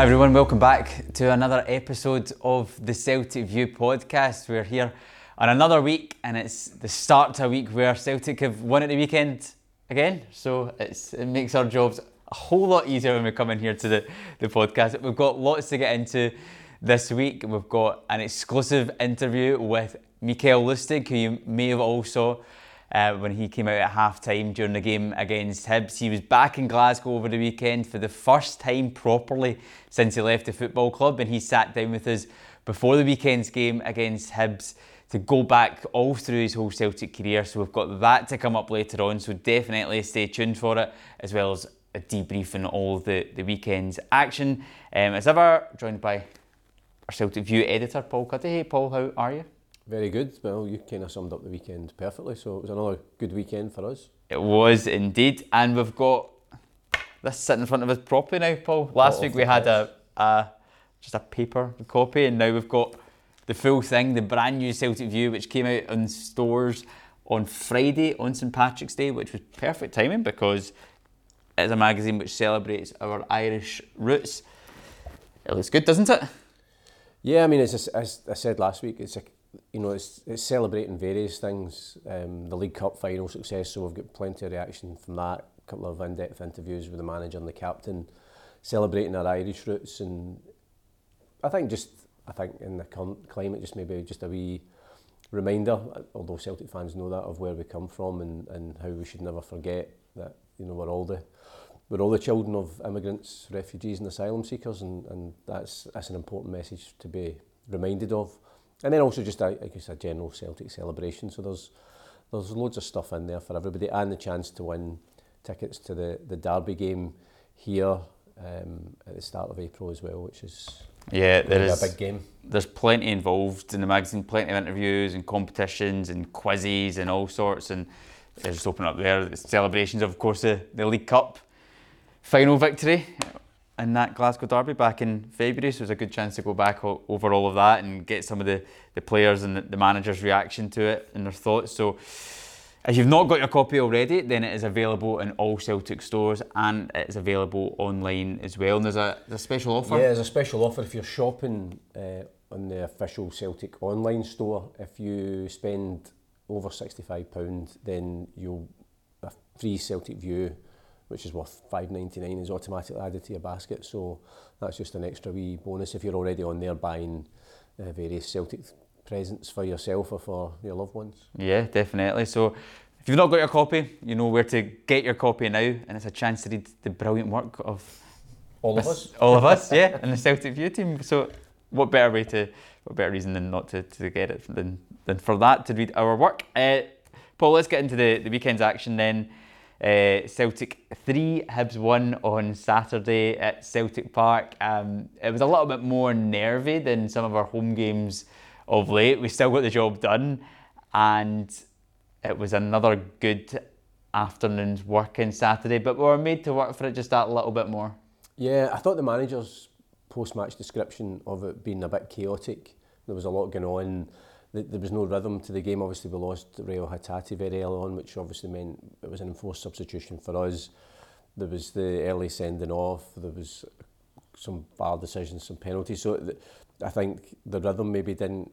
Hi everyone, welcome back to another episode of the Celtic View podcast. We're here on another week and it's the start to a week where Celtic have won at the weekend again. So it makes our jobs a whole lot easier when we come in here to the, the podcast. We've got lots to get into this week. We've got an exclusive interview with Mikael Lustig, who you may have all saw uh, when he came out at half time during the game against Hibs. He was back in Glasgow over the weekend for the first time properly since he left the football club, and he sat down with us before the weekend's game against Hibs to go back all through his whole Celtic career. So we've got that to come up later on. So definitely stay tuned for it, as well as a debrief on all the, the weekend's action. Um, as ever, joined by our Celtic View editor, Paul Cuddihy. Hey, Paul, how are you? Very good. Well, you kind of summed up the weekend perfectly. So it was another good weekend for us. It was indeed, and we've got this sitting in front of us properly now, Paul. Last oh, week we had a, a just a paper copy, and now we've got the full thing, the brand new Celtic View, which came out in stores on Friday on St Patrick's Day, which was perfect timing because it is a magazine which celebrates our Irish roots. It looks good, doesn't it? Yeah, I mean, as, as I said last week, it's a you know, it's, it's celebrating various things. Um, the League Cup final success, so we've got plenty of reaction from that. A couple of in-depth interviews with the manager and the captain, celebrating our Irish roots, and I think just I think in the current climate, just maybe just a wee reminder, although Celtic fans know that, of where we come from and, and how we should never forget that you know we're all the we're all the children of immigrants, refugees, and asylum seekers, and, and that's that's an important message to be reminded of. And then also just a, I guess a general Celtic celebration. So there's there's loads of stuff in there for everybody, and the chance to win tickets to the the Derby game here um, at the start of April as well, which is yeah, there is a big game. There's plenty involved in the magazine, plenty of interviews and competitions and quizzes and all sorts. And just open up there the celebrations, of course, the, the League Cup final victory in that Glasgow derby back in February. So was a good chance to go back over all of that and get some of the, the players and the, the manager's reaction to it and their thoughts. So if you've not got your copy already, then it is available in all Celtic stores and it is available online as well. And there's a, there's a special offer. Yeah, there's a special offer if you're shopping uh, on the official Celtic online store. If you spend over £65, then you'll a free Celtic View which is worth five ninety nine, is automatically added to your basket. So that's just an extra wee bonus if you're already on there buying uh, various Celtic presents for yourself or for your loved ones. Yeah, definitely. So if you've not got your copy, you know where to get your copy now, and it's a chance to read the brilliant work of all of us. All of us, yeah, and the Celtic View team. So what better way to, what better reason than not to, to get it than, than for that to read our work. Uh, Paul, let's get into the, the weekend's action then. Uh, Celtic 3, Hibs 1 on Saturday at Celtic Park. Um, it was a little bit more nervy than some of our home games of late. We still got the job done, and it was another good afternoon's work on Saturday, but we were made to work for it just that little bit more. Yeah, I thought the manager's post match description of it being a bit chaotic. There was a lot going on there was no rhythm to the game. Obviously, we lost Rayo Hatati very early on, which obviously meant it was an enforced substitution for us. There was the early sending off. There was some bad decisions, some penalties. So th I think the rhythm maybe didn't,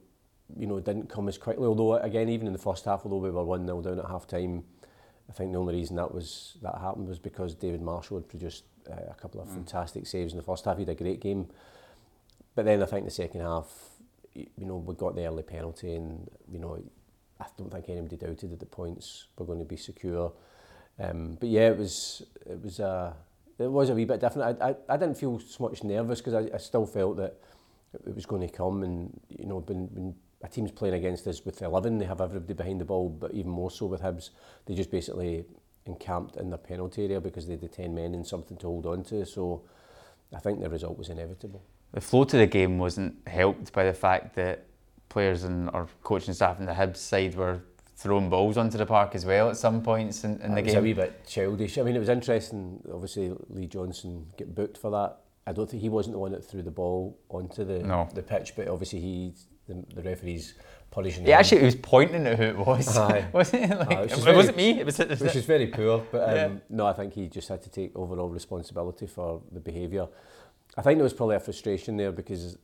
you know, didn't come as quickly. Although again, even in the first half, although we were one 0 down at half time, I think the only reason that was that happened was because David Marshall had produced uh, a couple of mm. fantastic saves in the first half. He had a great game, but then I think the second half you know, we got the early penalty and, you know, I don't think anybody doubted that the points were going to be secure. Um, but yeah, it was, it was a, it was a wee bit different. I, I, I didn't feel so much nervous because I, I still felt that it was going to come and, you know, when, when a team's playing against us with 11, they have everybody behind the ball, but even more so with Hibs, they just basically encamped in the penalty area because they had the 10 men and something to hold on to. So I think the result was inevitable. The flow to the game wasn't helped by the fact that players and our coaching staff in the Hibs side were throwing balls onto the park as well at some points in, in the game. It was a wee bit childish. I mean, it was interesting. Obviously, Lee Johnson get booked for that. I don't think he wasn't the one that threw the ball onto the no. the pitch, but obviously he the, the referees punishing. Yeah, actually, he was pointing at who it was. wasn't it? Like, it, was very, wasn't me. It was, it was which is very poor. But um, yeah. no, I think he just had to take overall responsibility for the behaviour. I think there was probably a frustration there because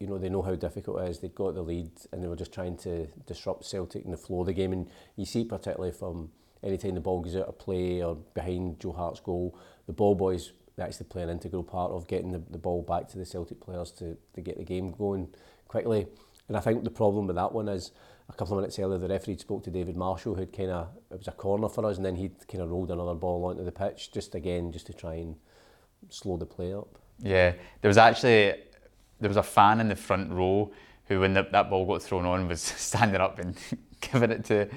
you know they know how difficult it is. They'd got the lead and they were just trying to disrupt Celtic in the flow of the game. And you see particularly from any time the ball goes out of play or behind Joe Hart's goal, the ball boys actually play an integral part of getting the, the ball back to the Celtic players to, to get the game going quickly. And I think the problem with that one is a couple of minutes earlier the referee spoke to David Marshall who'd kind of it was a corner for us and then he'd kind of rolled another ball onto the pitch just again just to try and slow the play up. Yeah, there was actually there was a fan in the front row who, when the, that ball got thrown on, was standing up and giving it to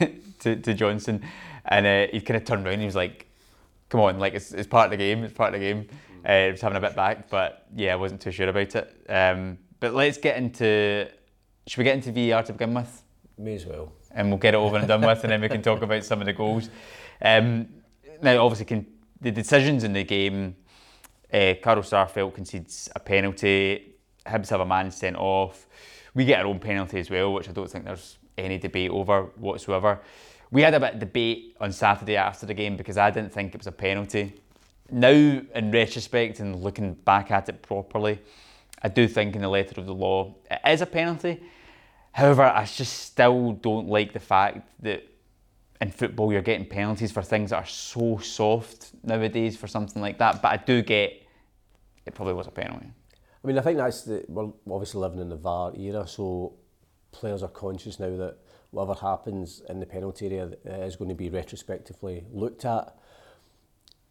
to, to Johnson, and uh, he kind of turned around and he was like, "Come on, like it's, it's part of the game. It's part of the game." Uh, he was having a bit back, but yeah, I wasn't too sure about it. Um, but let's get into. Should we get into VAR to begin with? May as well. And we'll get it over and done with, and then we can talk about some of the goals. Um, now, obviously, can, the decisions in the game uh, Carl Starfelt concedes a penalty. Hibs have a man sent off. We get our own penalty as well, which I don't think there's any debate over whatsoever. We had a bit of debate on Saturday after the game because I didn't think it was a penalty. Now, in retrospect and looking back at it properly, I do think in the letter of the law it is a penalty. However, I just still don't like the fact that in football you're getting penalties for things that are so soft nowadays for something like that. But I do get it probably was a penalty. I mean, I think that's the we're obviously living in the VAR era, so players are conscious now that whatever happens in the penalty area uh, is going to be retrospectively looked at.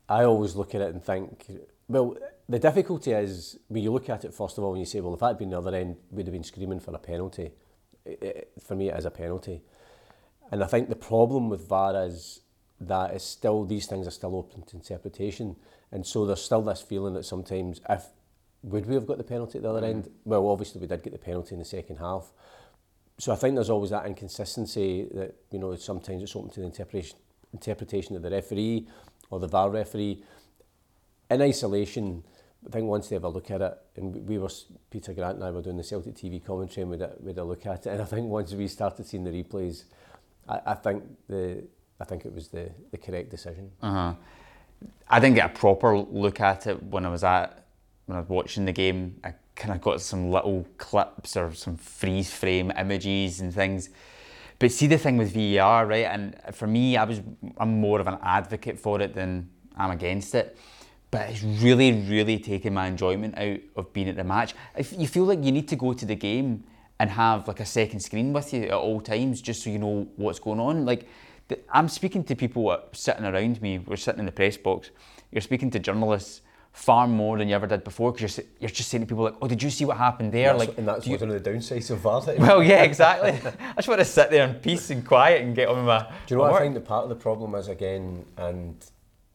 I always look at it and think, well, the difficulty is when you look at it first of all and you say, well, if that had been the other end, we'd have been screaming for a penalty. It, it, for me, it is a penalty. And I think the problem with VAR is that it's still these things are still open to interpretation, and so there's still this feeling that sometimes if would we have got the penalty at the other mm. end? Well, obviously we did get the penalty in the second half. So I think there's always that inconsistency that you know sometimes it's open to the interpretation interpretation of the referee or the VAR referee. In isolation, I think once they have a look at it, and we were Peter Grant and I were doing the Celtic TV commentary and we had, we had a look at it, and I think once we started seeing the replays, I, I think the I think it was the, the correct decision. Uh-huh. I didn't get a proper look at it when I was at when I was watching the game. I kind of got some little clips or some freeze frame images and things. But see the thing with VAR, right? And for me, I was I'm more of an advocate for it than I'm against it. But it's really, really taken my enjoyment out of being at the match. If you feel like you need to go to the game and have like a second screen with you at all times just so you know what's going on. Like I'm speaking to people sitting around me. We're sitting in the press box. You're speaking to journalists far more than you ever did before because you're, you're just saying to people like, "Oh, did you see what happened there?" And like, and that's one of the downsides of VAR. Well, yeah, exactly. I just want to sit there in peace and quiet and get on with my. Do you know what work. I think the part of the problem is again, and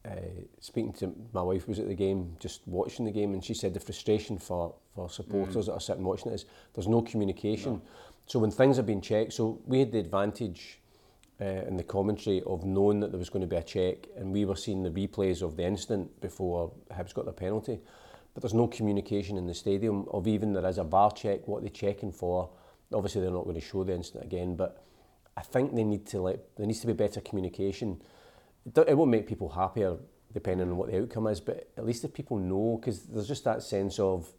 uh, speaking to my wife was at the game, just watching the game, and she said the frustration for for supporters mm. that are sitting watching it is there's no communication. No. So when things have been checked, so we had the advantage uh, in the commentary of knowing that there was going to be a check, and we were seeing the replays of the incident before Hibs got the penalty. But there's no communication in the stadium of even there is a VAR check, what they're checking for. Obviously, they're not going to show the incident again, but I think they need to like there needs to be better communication. It, won't make people happier depending on what the outcome is, but at least if people know, because there's just that sense of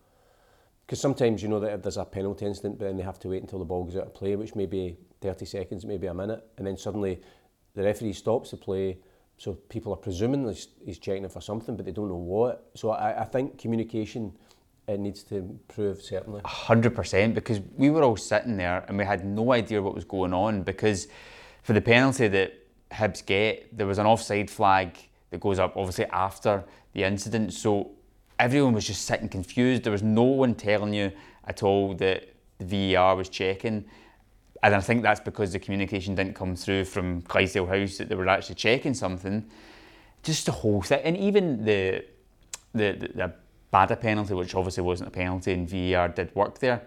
because sometimes you know that if there's a penalty incident, but then they have to wait until the ball goes out of play, which may be 30 seconds, maybe a minute, and then suddenly the referee stops the play. So people are presuming he's, he's checking for something, but they don't know what. So I, I think communication it needs to improve certainly. hundred percent, because we were all sitting there and we had no idea what was going on because for the penalty that Hibs get, there was an offside flag that goes up obviously after the incident. So everyone was just sitting confused. There was no one telling you at all that the VAR was checking. And I think that's because the communication didn't come through from Clydesdale House that they were actually checking something. Just the whole thing. And even the, the, the, the Bada penalty, which obviously wasn't a penalty, and VAR did work there.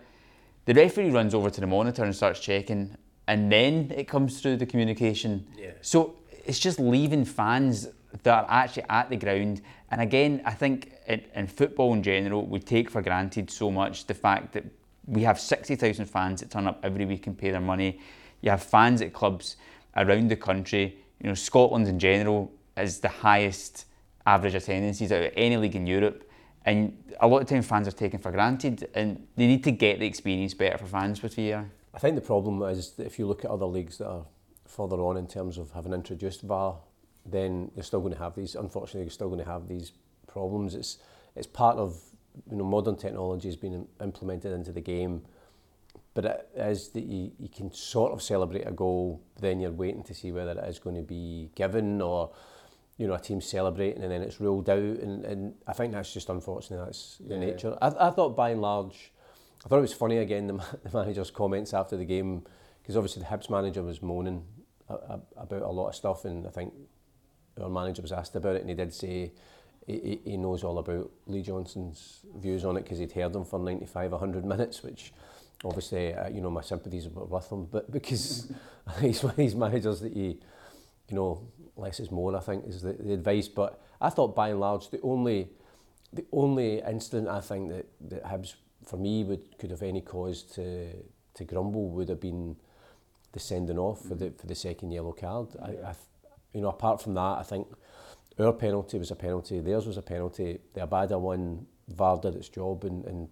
The referee runs over to the monitor and starts checking, and then it comes through the communication. Yeah. So it's just leaving fans that are actually at the ground. And again, I think in, in football in general, we take for granted so much the fact that we have 60,000 fans that turn up every week and pay their money. You have fans at clubs around the country. You know, Scotland in general is the highest average attendances out of any league in Europe. and a lot of times fans are taken for granted, and they need to get the experience better for fans with VAR. I think the problem is that if you look at other leagues that are further on in terms of having introduced VAR, then you're still going to have these. Unfortunately, you're still going to have these problems. It's it's part of you know modern technology has been implemented into the game, but it is that you, you can sort of celebrate a goal, then you're waiting to see whether it is going to be given or you know a team celebrating and then it's ruled out, and, and I think that's just unfortunate. That's the yeah. nature. I, I thought by and large, I thought it was funny again the, the manager's comments after the game because obviously the Hibs manager was moaning about a lot of stuff, and I think our manager was asked about it, and he did say he, he knows all about Lee Johnson's views on it because he'd heard him for 95, 100 minutes, which obviously, uh, you know, my sympathies were with him, but because he's one of these managers that you, you know, less is more, I think, is the, the advice. But I thought by and large, the only, the only incident I think that, that Hibs, for me, would could have any cause to to grumble would have been the sending off for the for the second yellow card. Yeah. I, I, you know, apart from that, I think our penalty was a penalty, theirs was a penalty. The Abada one, VAR did its job and, and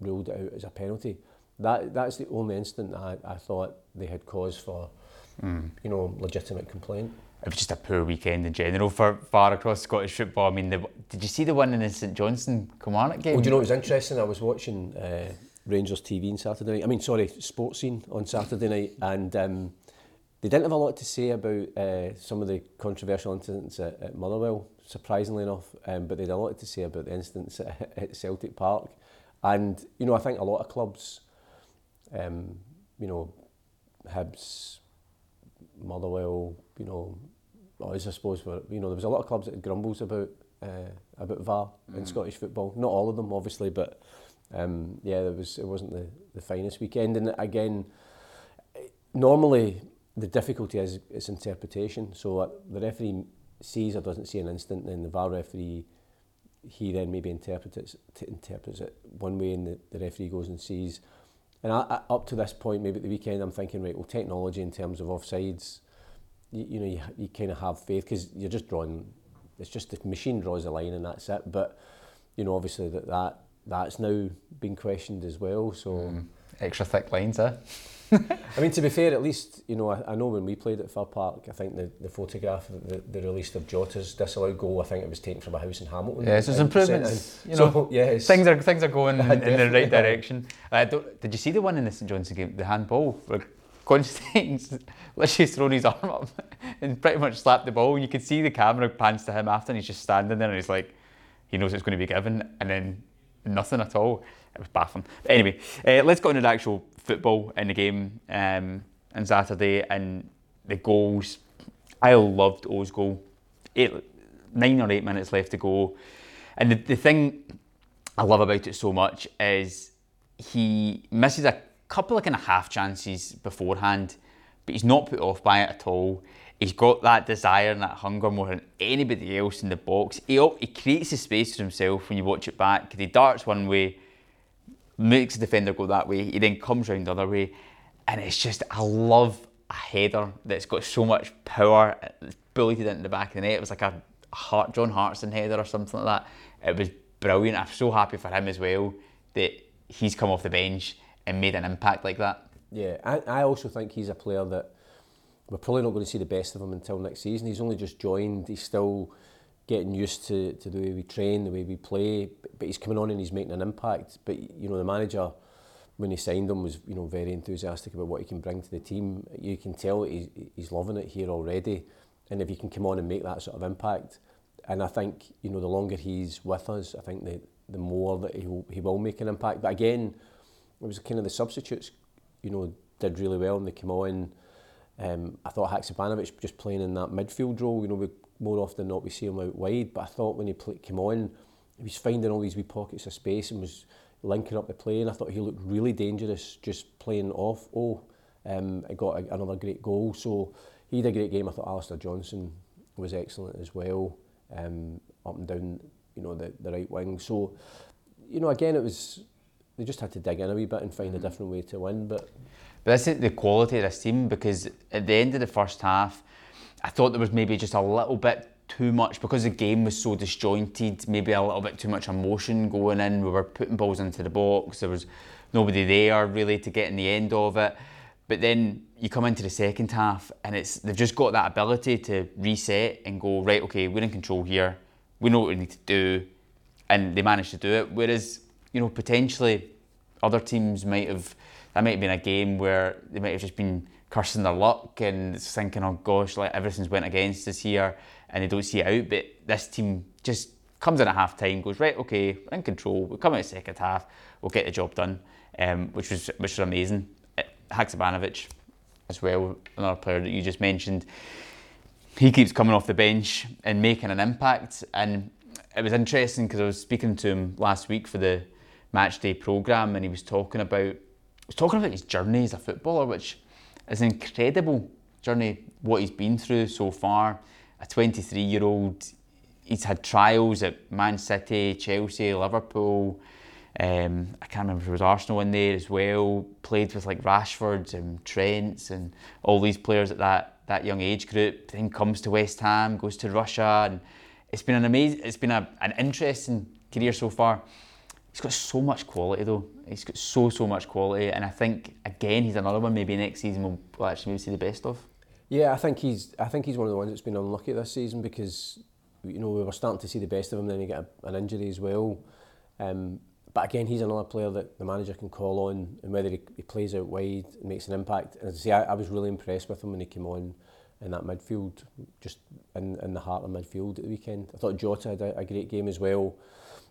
ruled it out as a penalty. That that's the only instant I, I thought they had cause for, mm. you know, legitimate complaint. It was just a poor weekend in general for far across Scottish football. I mean, the, did you see the one in the St Johnstone Kilmarnock game? Well, do you know it was interesting? I was watching uh, Rangers TV on Saturday night. I mean, sorry, Sportscene on Saturday night, and um, they didn't have a lot to say about uh, some of the controversial incidents at, at Motherwell, surprisingly enough, um, but they had a lot to say about the incidents at, at Celtic Park. And, you know, I think a lot of clubs, um, you know, Hibs, Motherwell, you know, I suppose, were, you know, there was a lot of clubs that grumbles about uh, about VAR mm. in Scottish football. Not all of them, obviously, but um, yeah, it was it wasn't the, the finest weekend. And again, normally the difficulty is its interpretation. So uh, the referee sees or doesn't see an instant, then the VAR referee he then maybe interprets it, interprets it one way, and the, the referee goes and sees. And I, I, up to this point, maybe at the weekend, I'm thinking, right, well, technology in terms of offsides, you, you know, you, you kind of have faith because you're just drawing. It's just the machine draws a line and that's it. But you know, obviously that that that's now been questioned as well. So mm. extra thick lines, eh? I mean, to be fair, at least you know I, I know when we played at Fir Park, I think the, the photograph that they released of Jota's disallowed goal, I think it was taken from a house in Hamilton. Yeah, so there's improvements. You know, so, yes. things are things are going in, in the right direction. Uh, did you see the one in the St Johnstone game, the handball? Where Constantine's literally thrown his arm up and pretty much slapped the ball, and you could see the camera pans to him after, and he's just standing there, and he's like, he knows it's going to be given, and then nothing at all. It was baffling. But anyway, uh, let's go into the actual football in the game um, on Saturday and the goals. I loved Oh's goal. Eight, nine or eight minutes left to go. And the, the thing I love about it so much is he misses a couple of kind of half chances beforehand, but he's not put off by it at all. He's got that desire and that hunger more than anybody else in the box. He, he creates a space for himself when you watch it back. He darts one way, makes the defender go that way. He then comes round the other way, and it's just I love a header that's got so much power. It's bullied it into the back of the net. It was like a Hart, John Hartson header or something like that. It was brilliant. I'm so happy for him as well that he's come off the bench and made an impact like that. Yeah, I, I also think he's a player that we're probably not going to see the best of him until next season. He's only just joined. He's still getting used to, to the way we train, the way we play, but, he's coming on and he's making an impact. But you know, the manager, when he signed him, was you know very enthusiastic about what he can bring to the team. You can tell he's, he's loving it here already, and if he can come on and make that sort of impact, and I think you know the longer he's with us, I think the the more that he he will make an impact. But again, it was kind of the substitutes, you know, did really well and they came on. Um, I thought Haksabanovic just playing in that midfield role, you know, we, more often not we see him out wide, but I thought when he play, came on, he was finding all these wee pockets of space and was linking up the play and I thought he looked really dangerous just playing off. Oh, um, I got a, another great goal. So he did a great game. I thought Alistair Johnson was excellent as well, um, up and down, you know, the, the right wing. So, you know, again, it was they just had to dig in a wee bit and find a mm-hmm. different way to win, but. But this is the quality of this team because at the end of the first half, I thought there was maybe just a little bit too much because the game was so disjointed. Maybe a little bit too much emotion going in. We were putting balls into the box. There was nobody there really to get in the end of it. But then you come into the second half and it's they've just got that ability to reset and go right. Okay, we're in control here. We know what we need to do, and they managed to do it. Whereas you know potentially other teams might have that might have been a game where they might have just been cursing their luck and thinking, oh gosh, like everything's went against us here, and they don't see it out. But this team just comes in at half time, goes right, okay, we're in control. we'll come out second half, we'll get the job done, um, which was which was amazing. Haksabanovic as well, another player that you just mentioned. He keeps coming off the bench and making an impact. And it was interesting because I was speaking to him last week for the match day program, and he was talking about he was talking about his journey as a footballer, which is an incredible journey. What he's been through so far. A 23 year old, he's had trials at Man City, Chelsea, Liverpool. Um, I can't remember if it was Arsenal in there as well. Played with like Rashford and Trent and all these players at that that young age group. Then comes to West Ham, goes to Russia, and it's been an amazing. It's been a, an interesting career so far. He's got so much quality though. He's got so so much quality, and I think again he's another one. Maybe next season we'll, we'll actually maybe see the best of. Yeah, I think he's. I think he's one of the ones that's been unlucky this season because you know we were starting to see the best of him. Then he got an injury as well. Um, but again, he's another player that the manager can call on, and whether he, he plays out wide and makes an impact. And as I say, I, I was really impressed with him when he came on in that midfield, just in, in the heart of midfield at the weekend. I thought Jota had a, a great game as well.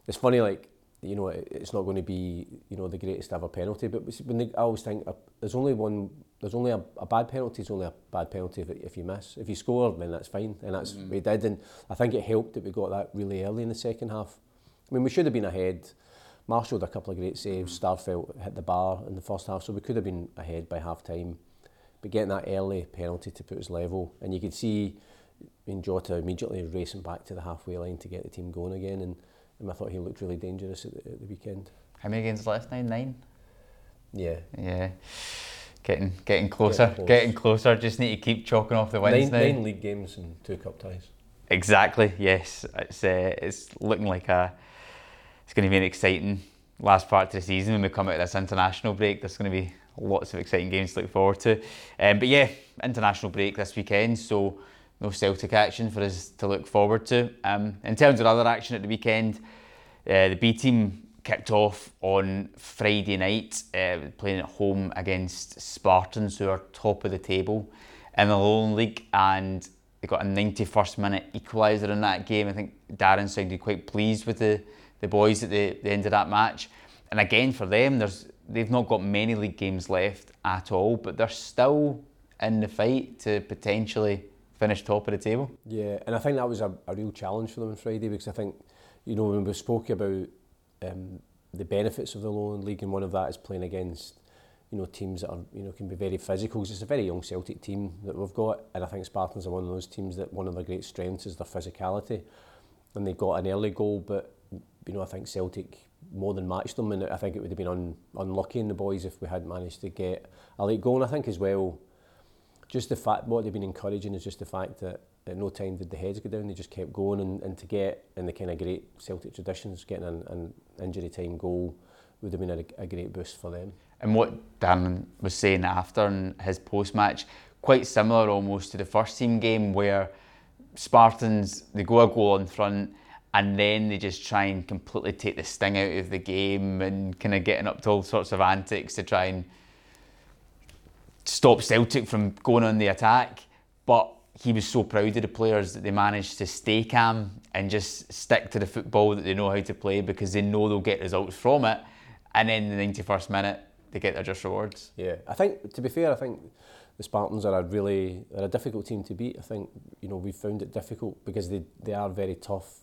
It's funny, like you know, it's not going to be you know the greatest ever penalty, but when they, I always think uh, there's only one, there's only a, a bad penalty. It's only a bad penalty if, if you miss. If you score, then that's fine, and that's mm-hmm. we did. And I think it helped that we got that really early in the second half. I mean, we should have been ahead Marshall had a couple of great saves. Starfelt hit the bar in the first half, so we could have been ahead by half time. But getting that early penalty to put us level, and you could see I mean, Jota immediately racing back to the halfway line to get the team going again, and, and I thought he looked really dangerous at the, at the weekend. How many games left now? Nine. Yeah. Yeah. Getting getting closer, getting, close. getting closer. Just need to keep chalking off the wins nine, now. Nine league games and two cup ties. Exactly. Yes, it's uh, it's looking like a it's going to be an exciting last part to the season when we come out of this international break. There's going to be lots of exciting games to look forward to. Um, but yeah, international break this weekend, so no Celtic action for us to look forward to. Um, in terms of other action at the weekend, uh, the B team kicked off on Friday night, uh, playing at home against Spartans, who are top of the table in the Lowland League, and they got a 91st minute equaliser in that game. I think Darren sounded quite pleased with the the boys at the, the end of that match. And again, for them, there's they've not got many league games left at all, but they're still in the fight to potentially finish top of the table. Yeah, and I think that was a, a real challenge for them on Friday because I think, you know, when we spoke about um, the benefits of the Lowland League and one of that is playing against you know, teams that are, you know, can be very physical. It's a very young Celtic team that we've got, and I think Spartans are one of those teams that one of their great strengths is their physicality. And they got an early goal, but, you know, I think Celtic more than matched them, and I think it would have been un unlucky in the boys if we had managed to get a late goal. And I think as well, just the fact what they've been encouraging is just the fact that at no time did the heads go down; they just kept going, and, and to get in the kind of great Celtic traditions, getting an, an injury time goal would have been a, a great boost for them. And what Dan was saying after in his post match, quite similar almost to the first team game where Spartans they go a goal in front and then they just try and completely take the sting out of the game and kind of getting up to all sorts of antics to try and stop Celtic from going on the attack. But he was so proud of the players that they managed to stay calm and just stick to the football that they know how to play because they know they'll get results from it. And then the 91st minute, they get their just rewards. Yeah, I think, to be fair, I think the Spartans are a really are a difficult team to beat. I think, you know, we found it difficult because they, they are very tough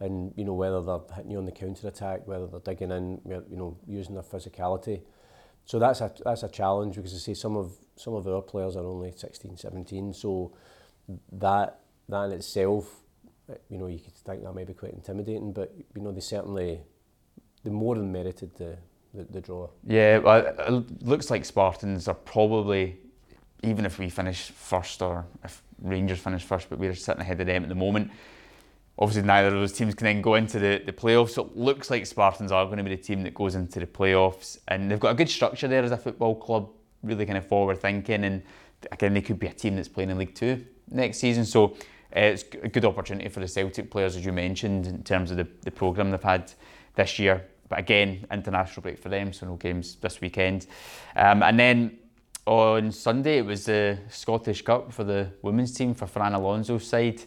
and you know whether they're hitting you on the counter attack, whether they're digging in, you know, using their physicality. So that's a that's a challenge because I say some of some of our players are only 16, 17. So that that in itself, you know, you could think that may be quite intimidating, but you know they certainly they more than merited the the, the draw. Yeah, well, it looks like Spartans are probably even if we finish first or if Rangers finish first, but we're sitting ahead of them at the moment obviously neither of those teams can then go into the, the playoffs. So it looks like Spartans are going to be the team that goes into the playoffs. And they've got a good structure there as a football club, really kind of forward thinking. And again, they could be a team that's playing in League Two next season. So uh, it's a good opportunity for the Celtic players, as you mentioned, in terms of the, the programme they've had this year. But again, international break for them, so no games this weekend. Um, and then on Sunday, it was the Scottish Cup for the women's team for Fran Alonso's side.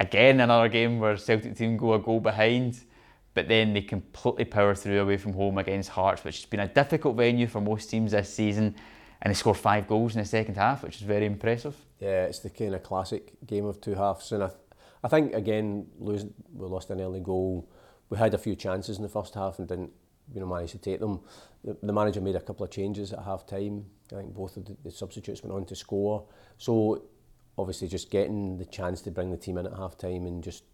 Again, another game where Celtic team go a goal behind, but then they completely power through away from home against Hearts, which has been a difficult venue for most teams this season. And they score five goals in the second half, which is very impressive. Yeah, it's the kind of classic game of two halves. And I, I think, again, losing, we lost an early goal. We had a few chances in the first half and didn't you know, manage to take them. The, the manager made a couple of changes at half time. I think both of the, the substitutes went on to score. So obviously just getting the chance to bring the team in at half time and just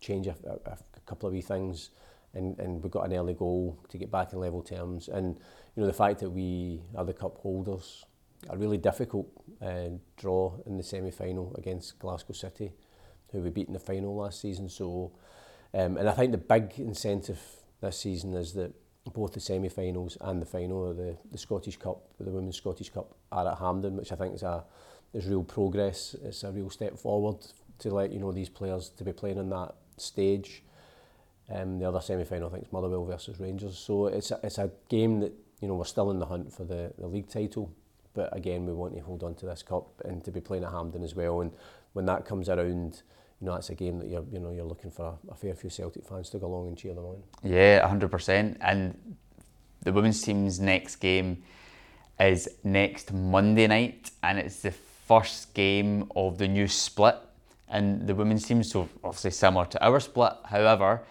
change a, a, a couple of wee things. And, and we got an early goal to get back in level terms. And you know the fact that we are the cup holders a really difficult uh, draw in the semi-final against Glasgow City who we beat in the final last season. So um, and I think the big incentive this season is that both the semi-finals and the final of the, the Scottish Cup the Women's Scottish Cup are at Hampden which I think is a is real progress. It's a real step forward to let you know these players to be playing on that stage. Um, the other semi-final, I think, is Motherwell versus Rangers. So it's a, it's a game that you know we're still in the hunt for the, the league title, but again we want to hold on to this cup and to be playing at Hampden as well. And when that comes around, you know that's a game that you're you know you're looking for a, a fair few Celtic fans to go along and cheer them on. Yeah, hundred percent. And the women's team's next game is next Monday night, and it's the first game of the new split in the women's team. So obviously similar to our split. However,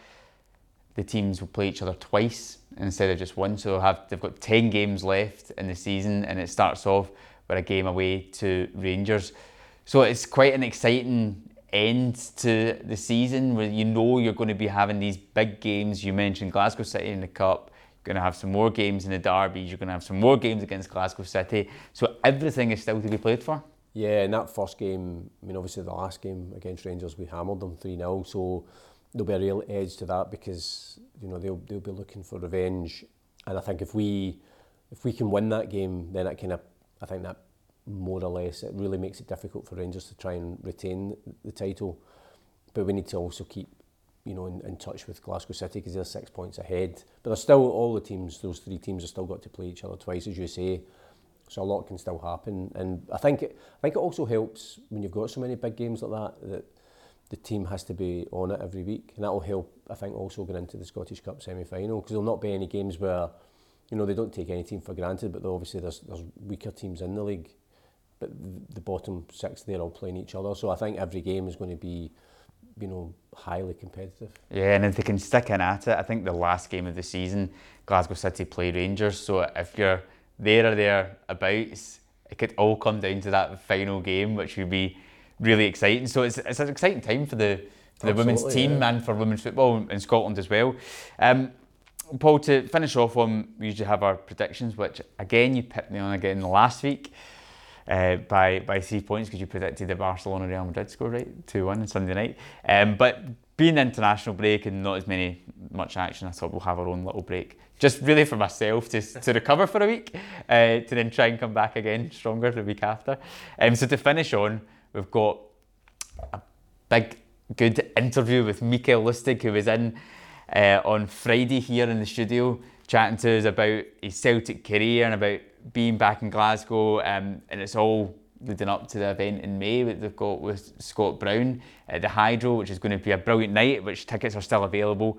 the teams will play each other twice instead of just one. So have they've got ten games left in the season, and it starts off with a game away to Rangers. So it's quite an exciting end to the season where you know you're going to be having these big games. You mentioned Glasgow City in the Cup. You're going to have some more games in the derbies. You're going to have some more games against Glasgow City. So everything is still to be played for. Yeah, in that first game, I mean, obviously the last game against Rangers, we hammered them 3 0. So there'll be a real edge to that because, you know, they'll, they'll be looking for revenge. And I think if we if we can win that game, then it kind of, I think that more or less, it really makes it difficult for Rangers to try and retain the title. But we need to also keep, you know, in, in touch with Glasgow City because they're six points ahead. But there's still, all the teams, those three teams have still got to play each other twice, as you say. So a lot can still happen, and I think it, I think it also helps when you've got so many big games like that that the team has to be on it every week, and that will help. I think also going into the Scottish Cup semi-final because there'll not be any games where, you know, they don't take any team for granted, but obviously there's there's weaker teams in the league but the bottom six they're all playing each other. So I think every game is going to be, you know, highly competitive. Yeah, and if they can stick in at it, I think the last game of the season, Glasgow City play Rangers. So if you're there or thereabouts, it could all come down to that final game, which would be really exciting. So it's, it's an exciting time for the for the Absolutely, women's team yeah. and for women's football in Scotland as well. Um, Paul, to finish off on, we usually have our predictions, which again you picked me on again last week uh, by by three points because you predicted the Barcelona Real Madrid score right two one on Sunday night. Um, but being international break and not as many much action, I thought we'll have our own little break, just really for myself to to recover for a week, uh, to then try and come back again stronger the week after. Um, so to finish on, we've got a big good interview with Mikael Lustig who was in uh, on Friday here in the studio chatting to us about his Celtic career and about being back in Glasgow, um, and it's all leading up to the event in May that they've got with Scott Brown at the Hydro, which is going to be a brilliant night, which tickets are still available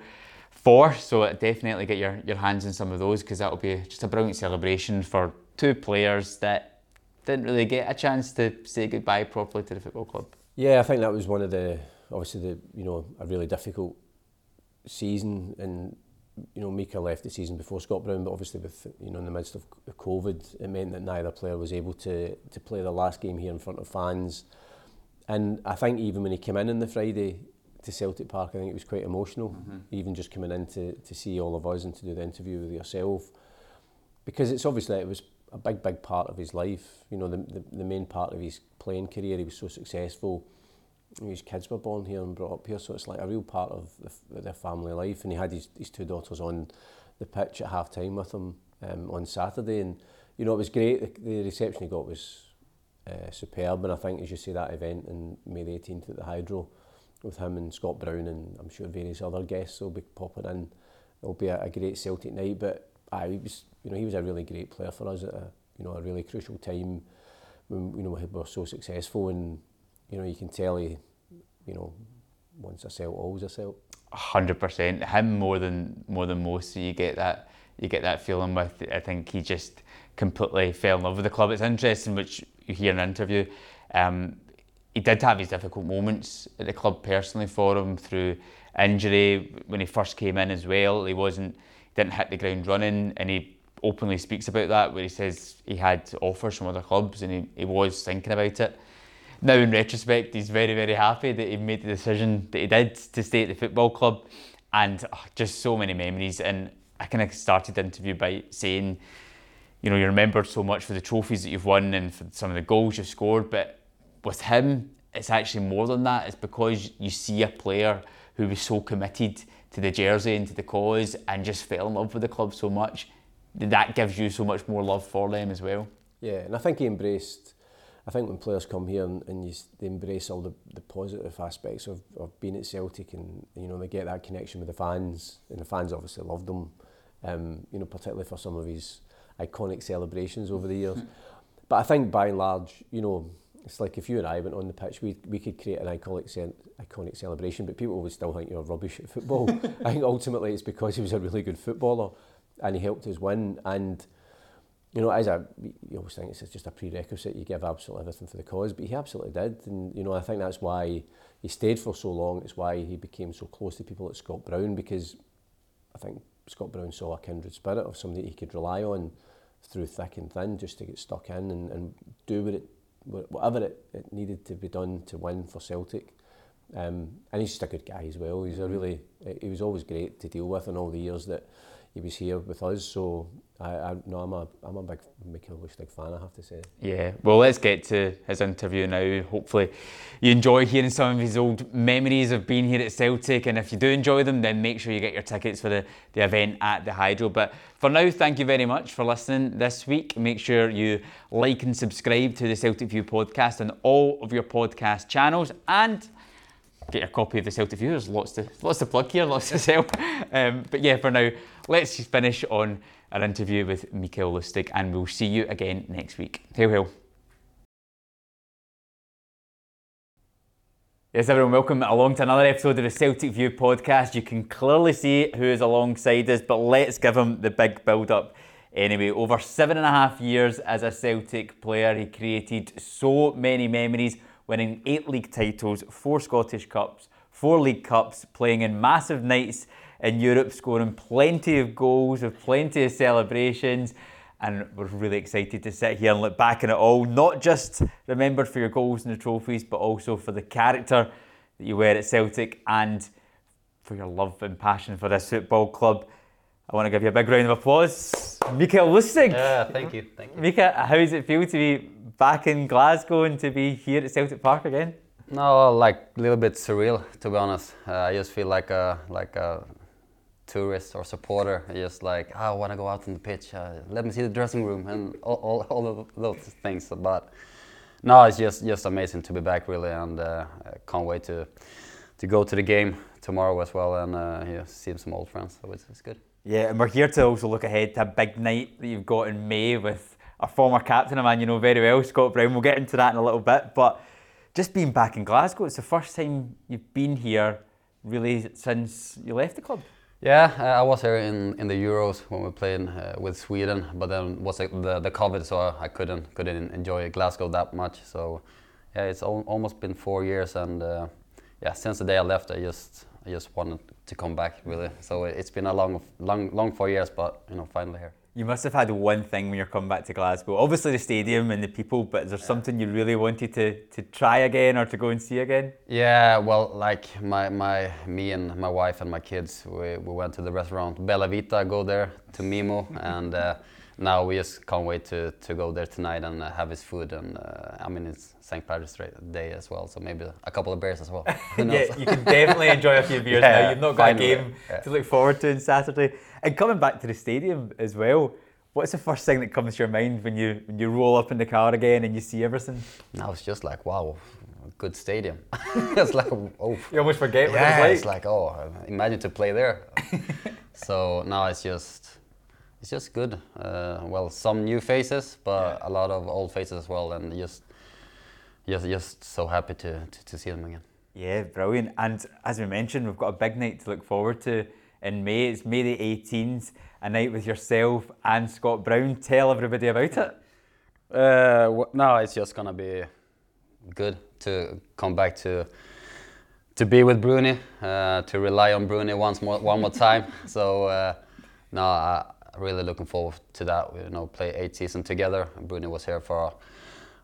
for. So definitely get your, your hands in some of those because that'll be just a brilliant celebration for two players that didn't really get a chance to say goodbye properly to the football club. Yeah, I think that was one of the obviously the you know a really difficult season and you know, Mika left the season before Scott Brown, but obviously with you know in the midst of COVID, it meant that neither player was able to to play the last game here in front of fans. And I think even when he came in on the Friday to Celtic Park, I think it was quite emotional, mm-hmm. even just coming in to, to see all of us and to do the interview with yourself. Because it's obviously, it was a big, big part of his life. You know, the, the, the main part of his playing career, he was so successful. His kids were born here and brought up here, so it's like a real part of the, their family life. And he had his, his two daughters on the pitch at half time with him um, on Saturday. And, you know, it was great. The, the reception he got was uh, superb. And I think, as you say, that event in May the 18th at the Hydro, with him and Scott Brown and I'm sure various other guests will be popping in. It'll be a, a great Celtic night, but I was you know he was a really great player for us at a you know a really crucial time when you know we were so successful and you know you can tell he you know once a Celt always a Celt. hundred percent him more than more than most. So you get that you get that feeling with. I think he just completely fell in love with the club. It's interesting, which you hear in an interview. Um, he did have his difficult moments at the club personally for him through injury when he first came in as well. He wasn't didn't hit the ground running, and he openly speaks about that where he says he had offers from other clubs and he, he was thinking about it. Now in retrospect, he's very very happy that he made the decision that he did to stay at the football club, and oh, just so many memories. And I kind of started the interview by saying you know, you're remembered so much for the trophies that you've won and for some of the goals you've scored, but with him, it's actually more than that. It's because you see a player who was so committed to the jersey and to the cause and just fell in love with the club so much. That gives you so much more love for them as well. Yeah, and I think he embraced. I think when players come here and, and you, they embrace all the, the positive aspects of, of being at Celtic and you know they get that connection with the fans and the fans obviously loved him. Um, you know, particularly for some of his iconic celebrations over the years. but I think by and large, you know, it's like if you and I went on the pitch, we, we could create an iconic iconic celebration, but people would still think you're rubbish at football. I think ultimately it's because he was a really good footballer and he helped us win. And, you know, as a, you always think it's just a prerequisite, you give absolutely everything for the cause, but he absolutely did. And, you know, I think that's why he stayed for so long. It's why he became so close to people like Scott Brown, because I think Scott Brown saw a kindred spirit of somebody he could rely on through thick and thin just to get stuck in and, and do what it, whatever it, it needed to be done to win for Celtic. Um, and he's just a good guy as well. He's a mm. really, he was always great to deal with in all the years that he was here with us. So I, I no, I'm a I'm a big Mikael Lustig fan. I have to say. Yeah. Well, let's get to his interview now. Hopefully, you enjoy hearing some of his old memories of being here at Celtic. And if you do enjoy them, then make sure you get your tickets for the the event at the Hydro. But for now, thank you very much for listening this week. Make sure you like and subscribe to the Celtic View podcast on all of your podcast channels and get your copy of the Celtic View. There's lots to lots to plug here, lots to sell. Um, but yeah, for now, let's just finish on our interview with Mikael Lustig, and we'll see you again next week. Hail, hail. Yes, everyone, welcome along to another episode of the Celtic View podcast. You can clearly see who is alongside us, but let's give him the big build up. Anyway, over seven and a half years as a Celtic player, he created so many memories winning eight league titles, four Scottish Cups, four League Cups, playing in massive nights in Europe, scoring plenty of goals with plenty of celebrations. And we're really excited to sit here and look back on it all, not just remembered for your goals and the trophies, but also for the character that you wear at Celtic and for your love and passion for this football club. I want to give you a big round of applause. Mikael Lustig. Yeah, thank you. Thank you. Mika, how does it feel to be back in Glasgow and to be here at Celtic Park again? No, like a little bit surreal to be honest. Uh, I just feel like a like a tourist or supporter. Just like oh, I want to go out on the pitch. Uh, let me see the dressing room and all, all, all of those things. But no, it's just just amazing to be back really, and uh, I can't wait to to go to the game tomorrow as well and uh, yeah, see some old friends. So it's, it's good. Yeah, and we're here to also look ahead to a big night that you've got in May with a former captain, a man you know very well, Scott Brown. We'll get into that in a little bit. But just being back in Glasgow, it's the first time you've been here really since you left the club. Yeah, I was here in, in the Euros when we played uh, with Sweden, but then was the, the COVID, so I couldn't couldn't enjoy Glasgow that much. So yeah, it's al- almost been four years, and uh, yeah, since the day I left, I just I just wanted to come back really. So it's been a long long long four years, but you know finally here. You must have had one thing when you're coming back to Glasgow. Obviously the stadium and the people, but is there something you really wanted to, to try again or to go and see again? Yeah, well, like my, my me and my wife and my kids, we, we went to the restaurant Bella Vita, go there to Mimo, and uh, now we just can't wait to, to go there tonight and uh, have his food. And uh, I mean, it's St. Patrick's Day as well, so maybe a couple of beers as well. Yeah, you can definitely enjoy a few beers Yeah, now. You've not got finally, a game yeah. to look forward to on Saturday. And coming back to the stadium as well, what's the first thing that comes to your mind when you when you roll up in the car again and you see everything? Now it's just like, wow, good stadium. it's like, oh, You almost forget what yeah, it was it's like. like, oh, imagine to play there. so now it's just, it's just good. Uh, well, some new faces, but a lot of old faces as well, and just, just, just so happy to, to, to see them again. Yeah, brilliant. And as we mentioned, we've got a big night to look forward to in May. It's May the 18th, a night with yourself and Scott Brown. Tell everybody about it. Uh, wh- no, it's just gonna be good to come back to to be with Bruni, uh, to rely on Bruni once more, one more time. so uh, no, I really looking forward to that. We, you know, play eight seasons together. Bruni was here for a,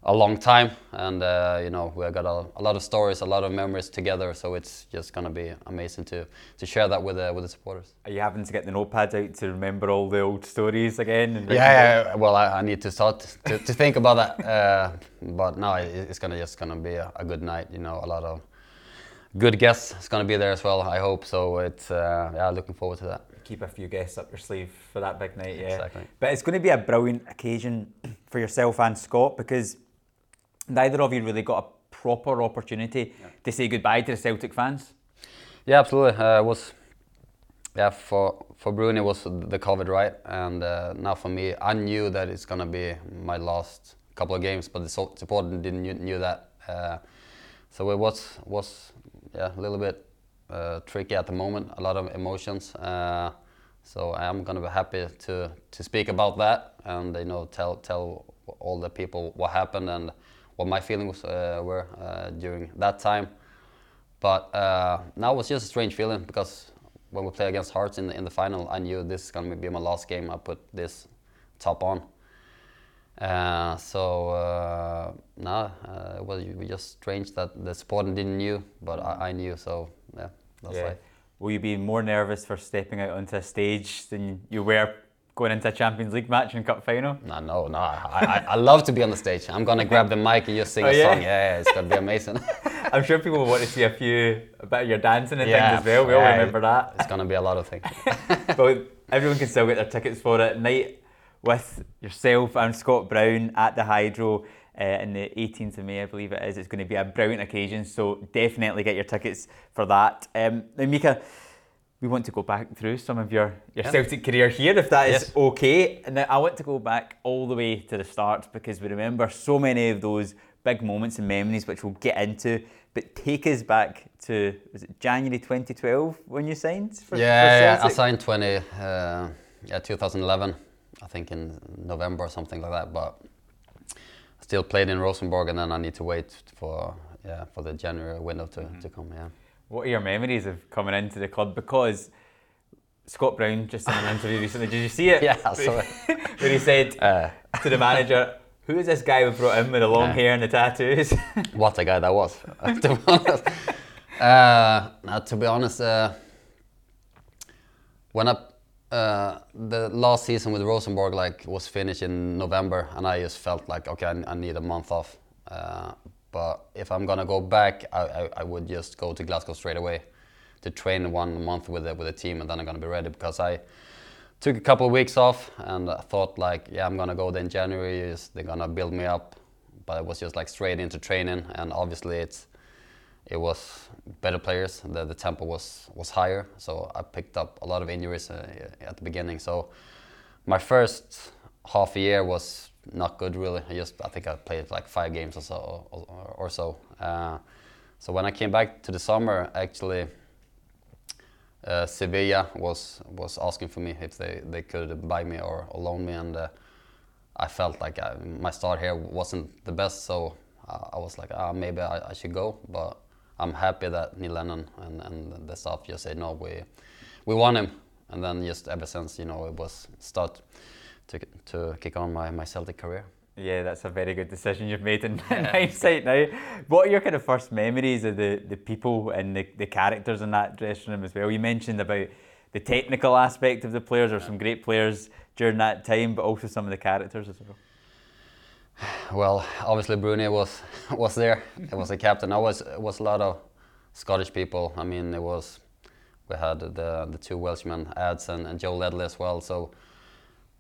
a long time, and uh, you know we got a, a lot of stories, a lot of memories together. So it's just gonna be amazing to to share that with uh, with the supporters. Are you having to get the notepad out to remember all the old stories again? And Yeah, yeah, well, I, I need to start to, to think about that. Uh, but no, it, it's gonna just gonna be a, a good night. You know, a lot of good guests is gonna be there as well. I hope so. It's uh, yeah, looking forward to that. Keep a few guests up your sleeve for that big night, yeah. Exactly. But it's going to be a brilliant occasion for yourself and Scott because neither of you really got a proper opportunity to say goodbye to the Celtic fans. Yeah, absolutely. Uh, it was yeah for for Bruni it was the COVID right, and uh, now for me, I knew that it's gonna be my last couple of games, but the support didn't knew, knew that. Uh, so it was was yeah a little bit uh, tricky at the moment, a lot of emotions. Uh, so I am gonna be happy to to speak about that and you know tell tell all the people what happened and what my feelings uh, were uh, during that time. But uh, now it was just a strange feeling because when we play against Hearts in the, in the final, I knew this is gonna be my last game. I put this top on. Uh, so uh, no, uh, it was just strange that the supporter didn't knew, but I, I knew. So yeah, that's Yeah. right. Will you be more nervous for stepping out onto a stage than you were going into a Champions League match and cup final? No, no, no. I, I, I love to be on the stage. I'm gonna grab the mic and just sing Oh, a yeah? song. Yeah, it's gonna be amazing. I'm sure people will want to see a few, a bit of your dancing and Yeah, things as well. We all yeah, remember that. it's gonna be a lot of things. but everyone can still get their tickets for it. Night with yourself and Scott Brown at the Hydro uh, on the 18th of May, I believe it is. It's going to be a brilliant occasion, so definitely get your tickets for that. Um, now, Mika, we want to go back through some of your, your Yeah. Celtic career here, if that is Yes. okay. And now I want to go back all the way to the start because we remember so many of those big moments and memories, which we'll get into. But take us back to was it January 2012 when you signed for, yeah, for yeah, I signed 20, uh, yeah, 2011, I think in November or something like that. But still played in Rosenborg, and then I need to wait for yeah for the January window to, Mm-hmm. to come. Yeah. What are your memories of coming into the club? Because Scott Brown just in an interview recently, did you see it? Yeah, I saw it. Where he said Uh, to the manager, "Who is this guy we brought in with the long Yeah. hair and the tattoos?" what a guy that was, to be honest. Uh, now, to be honest, uh, when I uh, the last season with Rosenborg like was finished in November, and I just felt like okay, I, I need a month off. Uh, but if I'm gonna go back, I, I, I would just go to Glasgow straight away to train one month with the, with the team, and then I'm gonna be ready because I took a couple of weeks off and I thought like yeah I'm gonna go there in January they're gonna build me up but it was just like straight into training and obviously it's it was better players the, the tempo was was higher. So I picked up a lot of injuries uh, at the beginning. So my first half a year was not good really. I just I think I played like five games or so or, or so. Uh, so when I came back to the summer actually uh, Sevilla was was asking for me if they, they could buy me or, or loan me, and uh, I felt like I, my start here wasn't the best, so I, was like, ah, maybe I, I should go. But I'm happy that Neil Lennon and, and the staff just said no, we we want him, and then just ever since you know it was start to to kick on my, my Celtic career. yeah, that's a very good decision you've made in, in hindsight. Now, what are your kind of first memories of the, the people and the, the characters in that dressing room as well? You mentioned about the technical aspect of the players. or were some great players during that time, but also some of the characters as well. Well, obviously Bruni was was there. He was the captain. I was was a lot of Scottish people. I mean, it was we had the the two Welshmen, Ads and, and Joe Ledley as well. So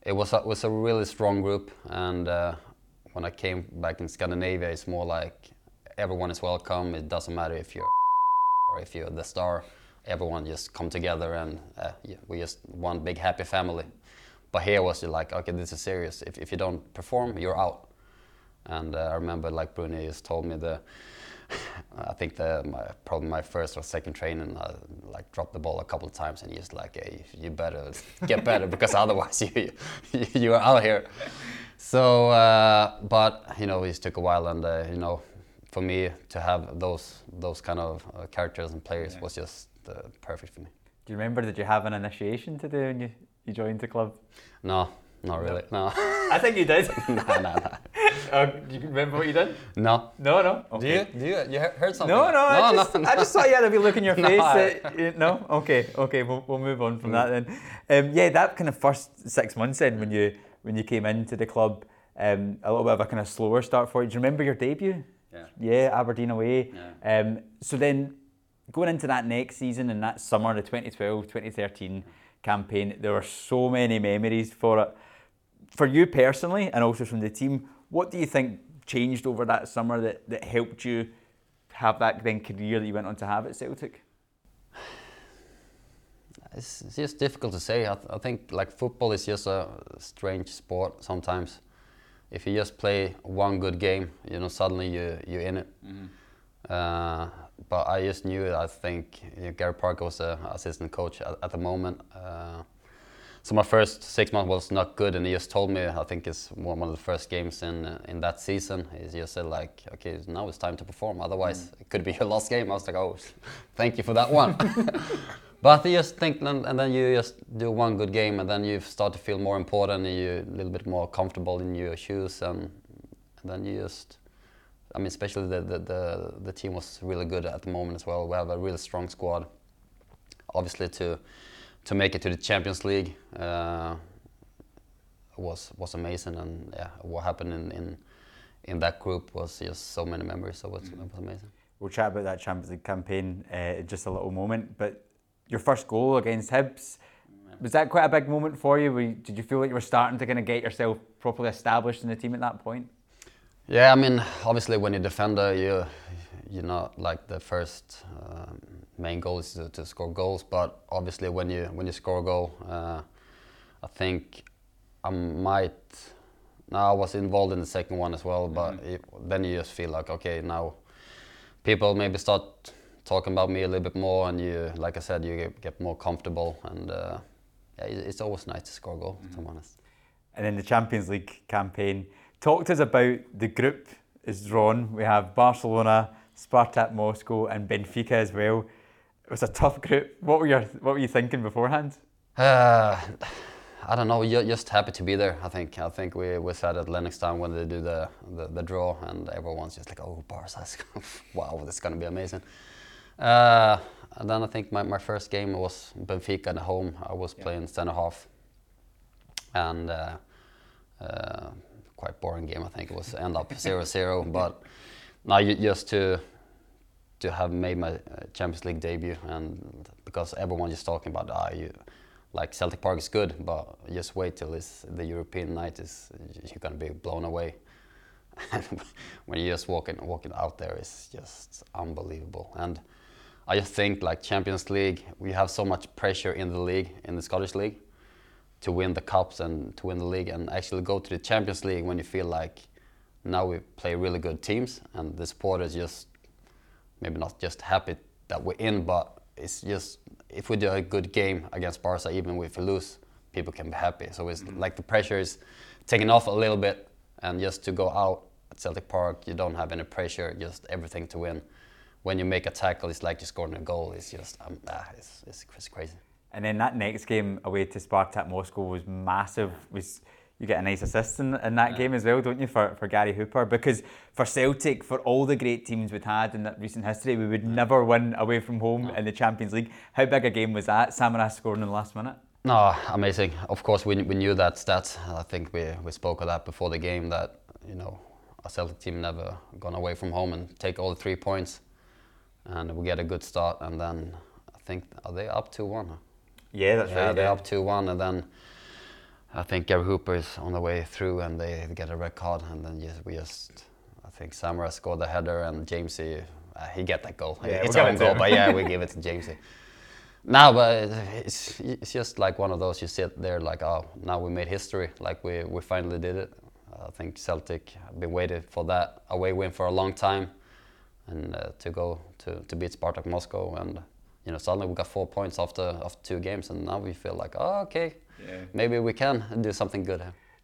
it was a, it was a really strong group. And uh, when I came back in Scandinavia, it's more like everyone is welcome. It doesn't matter if you're or if you're the star. Everyone just come together and uh, we just one big happy family. But here was like, okay, this is serious. If, if you don't perform, you're out. And uh, I remember like Bruni just told me the, I think the my, probably my first or second training, I like dropped the ball a couple of times, and he's just like, hey, you better get better because otherwise you you, you are out here. So, uh, but you know, it took a while, and uh, you know, for me to have those those kind of uh, characters and players Yeah. was just uh, perfect for me. Do you remember? Did you have an initiation to do when you, you joined the club? No, not really. No, I think you did. no, no, no. uh, do you remember what you did? no. No, no. Do you? Do you? You he- heard something? No, no, I, just, no, I just saw you had a wee look in your face. I- that you- no? Okay, okay, we'll, we'll move on from that then. Um, yeah, that kind of first six months then when you when you came into the club, um, a little bit of a kind of slower start for you. Do you remember your debut? Yeah. Yeah, Aberdeen away. Yeah. Um, so then going into that next season and that summer, the 2012-2013 campaign, there were so many memories for it. For you personally and also from the team, what do you think changed over that summer that, that helped you have that then career that you went on to have at Celtic? It's, it's just difficult to say. I, th- I think like football is just a strange sport sometimes. If you just play one good game, you know, suddenly you you're in it. Uh, but I just knew it. I think you know, Garry Parker was the assistant coach at, at the moment. Uh, so my first six months was not good, and he just told me. I think it's one of the first games in in that season. He just said like, "Okay, now it's time to perform. Otherwise, mm. it could be your last game." I was like, "Oh, thank you for that one." but you just think, and, and then you just do one good game, and then you start to feel more important, and you're a little bit more comfortable in your shoes, and, and then you just. I mean, especially the, the, the, the team was really good at the moment as well. We have a really strong squad. Obviously, to to make it to the Champions League uh, was was amazing, and yeah, what happened in, in in that group was just so many memories. So it was, it was amazing. We'll chat about that Champions League campaign uh, in just a little moment. But your first goal against Hibs, was that quite a big moment for you? Were you? Did you feel like you were starting to kind of get yourself properly established in the team at that point? Yeah, I mean, obviously, when you're a defender, you you're not like the first um, main goal is to, to score goals. But obviously, when you when you score a goal, uh, I think I might. Now I was involved in the second one as well, but it, then you just feel like okay, now people maybe start talking about me a little bit more, and you, like I said, you get, get more comfortable, and uh, yeah, it- it's always nice to score a goal. To be honest. And then the Champions League campaign. Talk to us about the group is drawn. We have Barcelona, Spartak Moscow, and Benfica as well. It was a tough group. What were your What were you thinking beforehand? Uh, I don't know. You're just happy to be there. I think. I think we, we said at Lennoxtown when they do the, the, the draw, and everyone's just like, "Oh, Barca! wow, this is gonna be amazing." Uh, and then I think my, my first game was Benfica at home. I was playing centre half, and uh, uh, quite boring game. I think it was end up 0-0. But now you, just to to have made my uh, Champions League debut, and because everyone is talking about, ah, you like Celtic Park is good, but just wait till it's the European night is you're gonna be blown away. when you're just walking walking out there, it's just unbelievable. And I just think like Champions League, we have so much pressure in the league, in the Scottish league, to win the cups and to win the league, and actually go to the Champions League when you feel like now we play really good teams, and the supporters just maybe not just happy that we're in, but it's just if we do a good game against Barca, even if we lose, people can be happy. So it's like the pressure is taken off a little bit, and just to go out at Celtic Park, you don't have any pressure, just everything to win. When you make a tackle, it's like you're scoring a goal. It's just um, ah, it's, it's, it's crazy. And then that next game away to Spartak Moscow was massive. Was you get a nice assist in, in that yeah. game as well, don't you, for, for Gary Hooper? Because for Celtic, for all the great teams we'd had in that recent history, we would never win away from home in the Champions League. How big a game was that? Samaras scoring in the last minute? No, amazing. Of course, we, we knew that stat. I think we, we spoke of that before the game that, you know, a Celtic team never gone away from home and take all the three points. And we get a good start, and then I think, are they up 2 1? Yeah, that's yeah, right. They're yeah. up 2 1, and then I think Gary Hooper is on the way through and they get a red card and then yes, we just I think Samaras scored the header and Jamesy uh, he get that goal. Yeah, it's own goal, but yeah, we give it to Jamesy. Now, but it's it's just like one of those you sit there like oh now we made history like we we finally did it. I think Celtic have been waiting for that away win for a long time, and uh, to go to, to beat Spartak Moscow and you know suddenly we got four points after after two games and now we feel like oh okay yeah. maybe we can and do something good.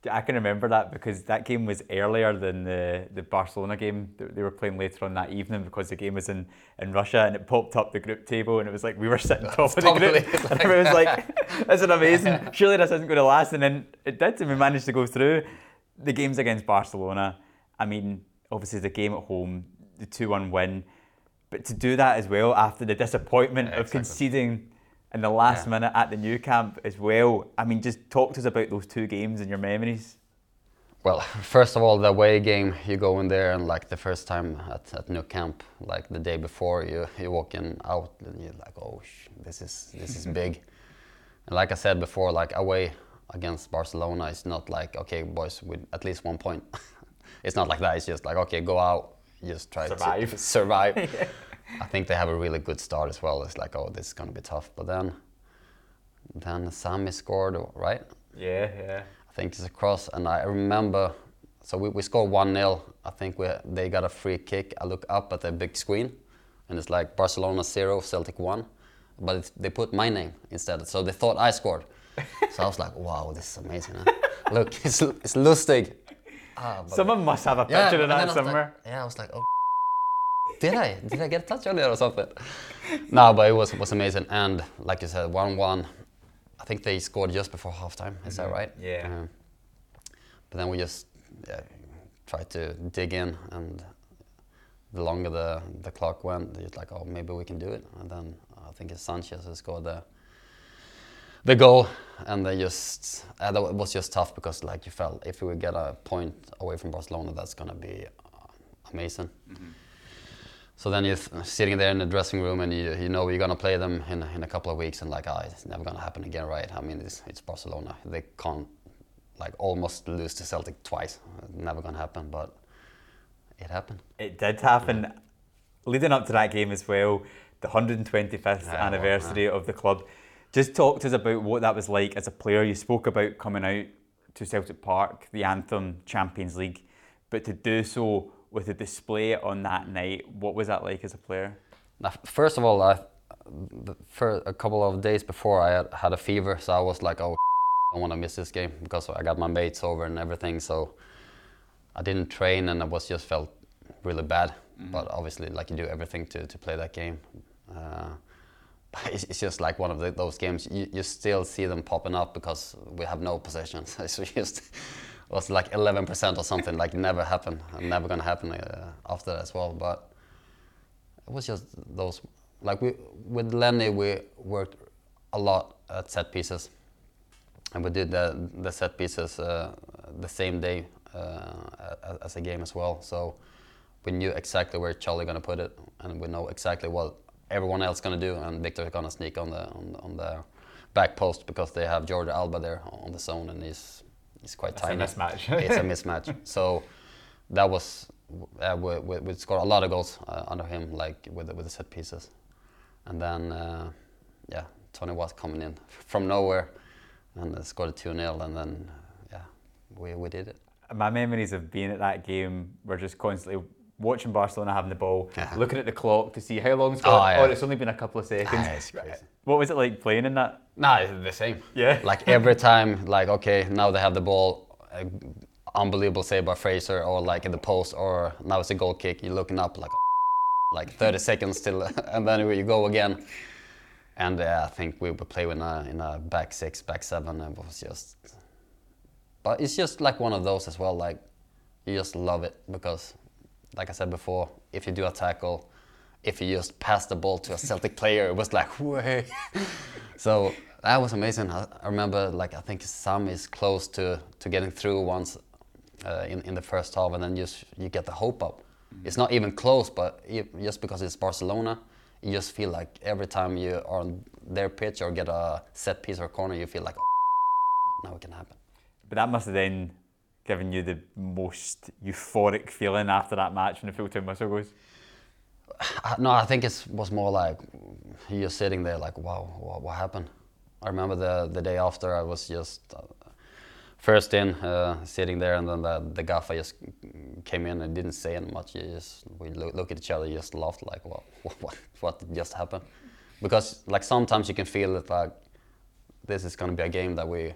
I can remember that because that game was earlier than the, the Barcelona game that they were playing later on that evening because the game was in, in Russia and it popped up the group table and it was like we were sitting top of the group and everyone was like, this is amazing, surely this isn't going to last and then it did and we managed to go through. The games against Barcelona, I mean, obviously the game at home, the 2-1 win, but to do that as well after the disappointment yeah, of exactly. conceding in the last yeah. minute at the Nou Camp as well. I mean, just talk to us about those two games and your memories. Well, first of all, the away game, you go in there and like the first time at, at Nou Camp, like the day before, you you walk in out and you're like, oh, sh- this is this is big. And like I said before, like away against Barcelona, it's not like okay, boys, with at least one point. it's not like that. It's just like okay, go out, just try survive. to survive. yeah. I think they have a really good start as well. It's like, oh, this is gonna be tough. But then, then Sami scored, right? Yeah, yeah. I think it's a cross, and I remember. So we, we scored one 0 I think we they got a free kick. I look up at the big screen, and it's like Barcelona zero, Celtic one, but they put my name instead. So they thought I scored. so I was like, wow, this is amazing. Huh? look, it's it's Lustig. Ah, Someone must have a picture yeah, of that somewhere. Like, yeah, I was like, oh did I? Did I get a touch on it or something? no, but it was was amazing. And like you said, one one. I think they scored just before halftime. Is mm-hmm. that right? Yeah. Uh, but then we just yeah, tried to dig in, and the longer the the clock went, it's like, oh, maybe we can do it. And then I think it's Sanchez who scored the the goal, and they just uh, that was just tough because like you felt if we get a point away from Barcelona, that's gonna be uh, amazing. Mm-hmm. So then you're sitting there in the dressing room and you, you know you're gonna play them in, in a couple of weeks and like, oh, it's never gonna happen again, right? I mean, it's, it's Barcelona. They can't like almost lose to Celtic twice. Never gonna happen, but it happened. It did happen. Yeah. Leading up to that game as well, the 125th yeah, anniversary well, yeah. of the club. Just talk to us about what that was like as a player. You spoke about coming out to Celtic Park, the anthem, Champions League, but to do so with the display on that night. What was that like as a player? Now, first of all, I, for a couple of days before, I had, had a fever, so I was like, oh, I don't want to miss this game because I got my mates over and everything. So I didn't train, and I was just felt really bad. Mm-hmm. But obviously, like you do everything to, to play that game. Uh, it's, it's, just like one of the, those games. You, you still see them popping up because we have no possessions. it's just was like 11% or something, like never happened, never gonna happen uh, after that as well. But it was just those, like we with Lenny, we worked a lot at set pieces, and we did the the set pieces uh, the same day uh, as a game as well. So we knew exactly where Charlie gonna put it, and we know exactly what everyone else gonna do, and Victor gonna sneak on the on, on the back post because they have Jordi Alba there on the zone, and he's it's quite it's tiny. A mismatch. it's a mismatch. So that was uh, we, we, we, scored a lot of goals uh, under him, like with the, with the set pieces, and then uh, yeah, Tony was coming in from nowhere and scored a two 0 and then yeah, we we did it. My memories of being at that game were just constantly watching Barcelona having the ball, yeah. looking at the clock to see how long it's gone. Oh, yeah. oh, it's only been a couple of seconds. Ah. What was it like playing in that? Nah, it's the same. Yeah. Like every time, like okay, now they have the ball, uh, unbelievable save by Fraser, or like in the post, or now it's a goal kick. You're looking up like, like 30 seconds still, and then you go again. And uh, I think we would play in a, in a back six, back seven, and it was just but it's just like one of those as well. Like you just love it because, like I said before, if you do a tackle, if you just pass the ball to a Celtic player, it was like way. so that was amazing. I, I, remember like I think Sam is close to, to getting through once uh, in in the first half, and then just you get the hope up. Mm. It's not even close, but just because it's Barcelona, you just feel like every time you are on their pitch or get a set piece or corner, you feel like oh, now it can happen. But that must have then given you the most euphoric feeling after that match when the full time whistle goes. No, I think it was more like you're sitting there like, wow, what, what happened? I remember the the day after I was just uh, first in, uh, sitting there, and then the, the gaffer just came in and didn't say much. He just we look, look at each other, just laughed like, what, what, what just happened? Because like sometimes you can feel it like this is going to be a game that we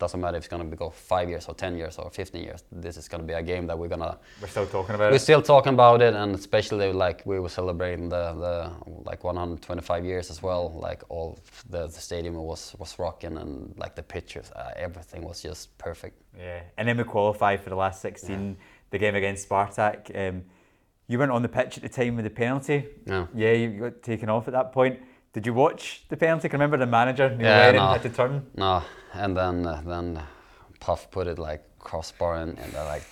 doesn't matter if it's going to go five years or 10 years or 15 years. This is going to be a game that we're going to. We're still talking about it. we're still talking about it, and especially like we were celebrating the, the like 125 years as well. Like all the, the stadium was was rocking, and like the pictures, uh, everything was just perfect. Yeah, and then we qualified for the last 16, yeah. the game against Spartak. Um, you weren't on the pitch at the time with the penalty. No. Yeah, you got taken off at that point. Did you watch the penalty? Can remember the manager Neil yeah, no. had to turn? No, and then uh, then Puff put it like crossbar and, and uh, like.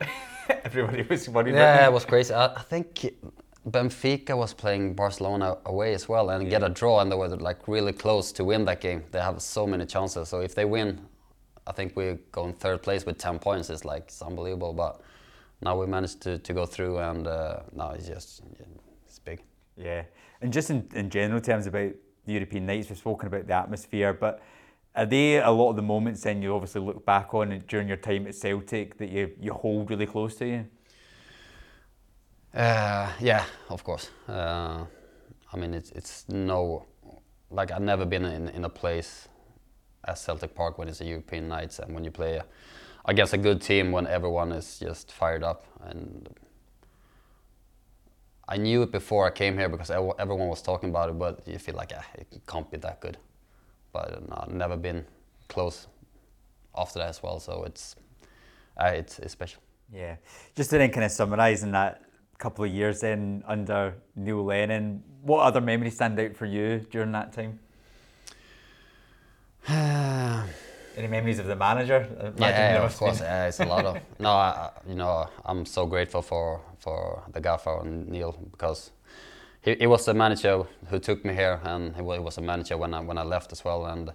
Everybody was worried. Yeah, it was crazy. I, I, think Benfica was playing Barcelona away as well and yeah. get a draw, and they were like really close to win that game. They have so many chances. So if they win, I think we go in third place with 10 points. It's like it's unbelievable. But now we managed to, to go through, and uh, now it's just it's big. Yeah. And just in, in general terms about the European nights, we've spoken about the atmosphere, but are they a lot of the moments then you obviously look back on during your time at Celtic that you, you hold really close to you? Uh, yeah, of course. Uh, I mean, it's, it's no, like I've never been in, in a place as Celtic Park when it's a European nights and when you play against a good team when everyone is just fired up and I knew it before I came here because everyone was talking about it, but you feel like ah, it can't be that good. But no, I've never been close after that as well, so it's uh, it's, it's special. Yeah, just to then kind of summarise in that couple of years then under Neil Lennon, what other memories stand out for you during that time? Any memories of the manager? yeah, of course. Yeah, it's a lot of. no, I, you know, I'm so grateful for for the gaffer and Neil because he, he was the manager who took me here, and he was a manager when I when I left as well. And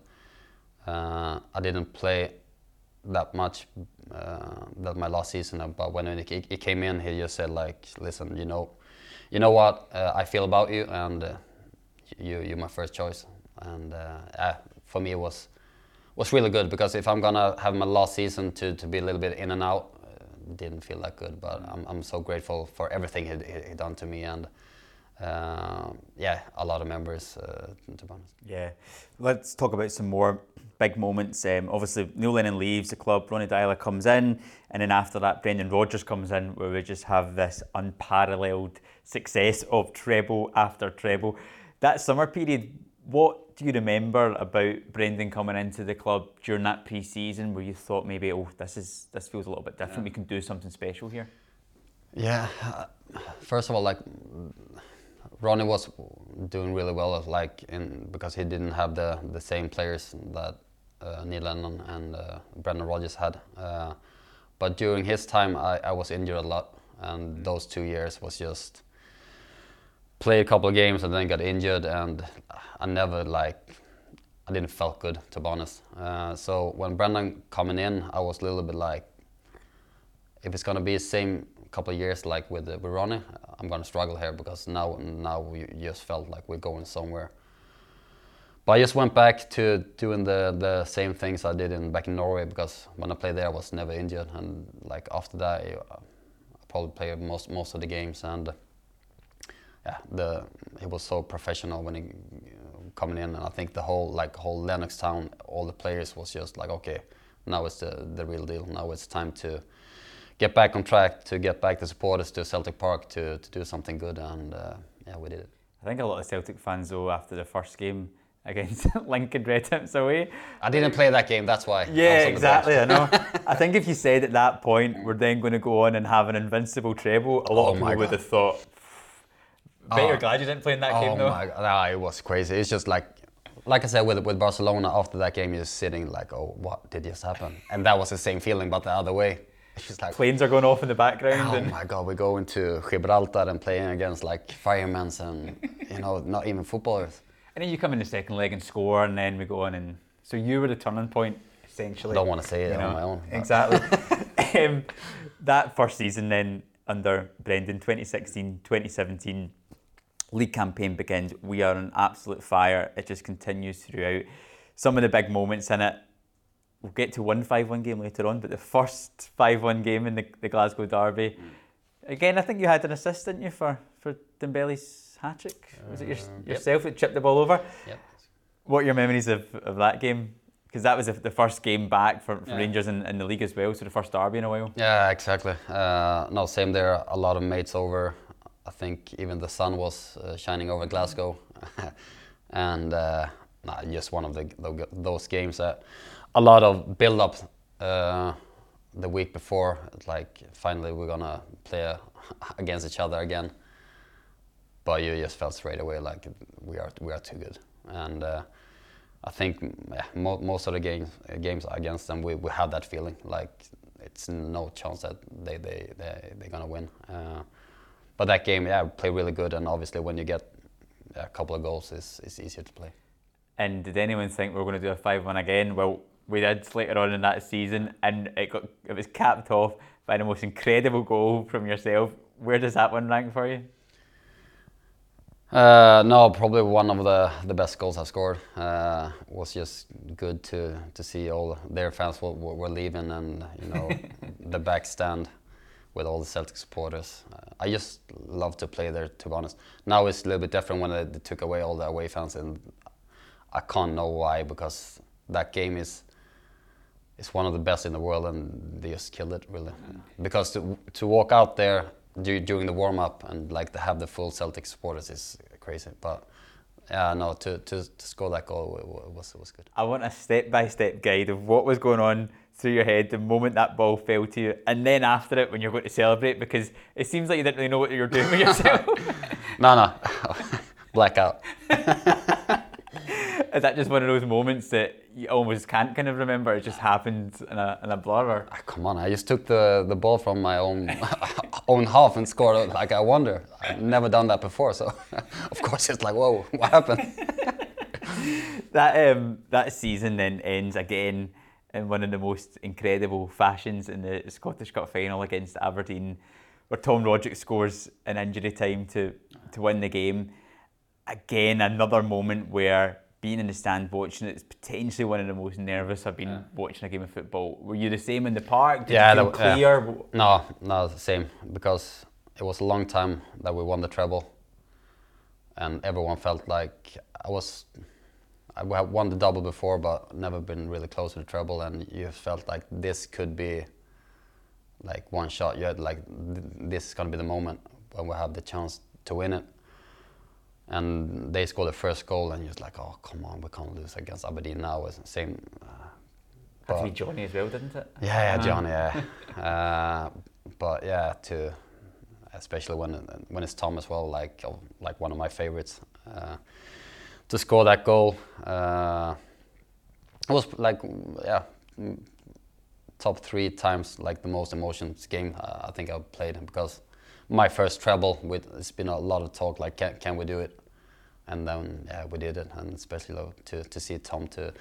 uh, I didn't play that much uh, that my last season, but when he, he, came in, he just said like, "Listen, you know, you know what uh, I feel about you, and uh, you you're my first choice." And uh, for me, it was was really good because if I'm gonna have my last season to, to be a little bit in and out, uh, didn't feel that good. But I'm, I'm so grateful for everything he, he, done to me and uh, yeah, a lot of members uh, to be honest. Yeah, let's talk about some more big moments. Um, obviously, Neil Lennon leaves the club, Ronny Deila comes in, and then after that, Brendan Rodgers comes in, where we just have this unparalleled success of treble after treble. That summer period, what do you remember about Brendan coming into the club during that pre-season where you thought maybe, oh, this is this feels a little bit different. Yeah. We can do something special here. Yeah, first of all, like Ronny was doing really well, like in because he didn't have the the same players that uh, Neil Lennon and uh, Brendan Rodgers had. Uh, but during his time, I, I was injured a lot, and mm. those two years was just played a couple of games and then got injured, and I never like I didn't felt good to be honest. Uh, so when Brendan coming in, I was a little bit like, if it's gonna be the same couple of years like with with Ronny, I'm gonna struggle here because now now we just felt like we're going somewhere. But I just went back to doing the, the same things I did in back in Norway because when I played there I was never injured and like after that I, I probably played most most of the games and yeah, the he was so professional when he uh, coming in, and I think the whole like whole Lennoxtown, all the players was just like, okay, now it's the the real deal. Now it's time to get back on track, to get back the supporters to Celtic Park to to do something good, and uh, yeah, we did it. I think a lot of Celtic fans, though, after the first game, against Lincoln Red Imps away. I didn't play that game, that's why. I Yeah, bench. exactly. I know. I think if you said at that point we're then going to go on and have an invincible treble, a lot Oh of people would have thought. Bet Oh. you're glad you didn't play in that Oh game though. my it was crazy. It's just like, like I said with with Barcelona after that game, you're sitting like, oh, what did just happen? And that was the same feeling, but the other way. It's just like, Planes are going off in the background. oh and my god, we go into Gibraltar and playing against like firemen and you know, not even footballers. And then you come in the second leg and score, and then we go on and so you were the turning point essentially. I don't wanna say it you on my own, but- Exactly. um, that first season then under Brendan, 2016, 2017, league campaign begins. We are on absolute fire. It just continues throughout. Some of the big moments in it. We'll get to one 5-1 game later on, but the first 5-1 game in the, the Glasgow Derby. Again, I think you had an assist, didn't you, for, for Dembele's hat trick? Was it your, Uh, yep. yourself that chipped the ball over? Yep. What are your memories of, of that game? Because that was the, the first game back for, for Yeah. Rangers in, in the league as well, so the first derby in a while. Yeah, exactly. Uh, no, same there. A lot of mates over. I think even the sun was uh, shining over Glasgow, and uh, nah, just one of the tho- those games that a lot of build up uh, the week before. Like finally we're gonna play uh, against each other again, but you just felt straight away like we are we are too good, and. Uh, I think mo- most of the games games against them, we, we have that feeling like it's no chance that they they they they're gonna win. But that game, yeah, we play really good, and obviously when you get a couple of goals, it's, it's easier to play. And did anyone think we were going to do a 5 1 again? Well, we did later on in that season, and it got it was capped off by the most incredible goal from yourself. Where does that one rank for you? Uh, no, probably one of the, the best goals I've scored. Uh, was just good to, to see all their fans were, were were leaving and you know the back stand with all the Celtic supporters. Uh, I just love to play there. To be honest, now it's a little bit different when they, took away all the away fans, and I can't know why because that game is is one of the best in the world, and they just killed it really. Because to to walk out there du- during the warm up and like to have the full Celtic supporters is crazy. But yeah, no, to to, to score that goal wa- wa- was was good. I want a step by step guide of what was going on through your head the moment that ball fell to you, and then after it when you're going to celebrate, because it seems like you didn't really know what you were doing with yourself. No, no, blackout. Is that just one of those moments that you almost can't kind of remember? It just happened in a, in a blur? Or? Ah, Come on, I just took the, the ball from my own own half and scored. Like I wonder, I've never done that before, so of course it's like, whoa, what happened? That um, that season then ends again in one of the most incredible fashions in the Scottish Cup final against Aberdeen, where Tom Rogic scores an injury time to to win the game. Again, another moment where being in the stand watching it is potentially one of the most nervous I've been watching a game of football. Were you the same in the park? Did Yeah, you feel that- yeah. clear? No, no, the same because it was a long time that we won the treble, and everyone felt like I was. I have won the double before, but never been really close to the treble, and you felt like this could be like one shot. You had like th- this is gonna be the moment when we have the chance to win it. And they scored the first goal, and you're just like, oh come on, we can't lose against Aberdeen now. It's the same. Uh, Had to be Johnny as well, didn't it? yeah, yeah, John, yeah. uh, but yeah, to especially when when it's Tom as well, like like one of my favorites, uh, to score that goal. Uh, it was like yeah, top three times like the most emotions game uh, I think I've played because my first treble with it's been a lot of talk like can, can we do it, and then yeah we did it, and especially to to see Tom to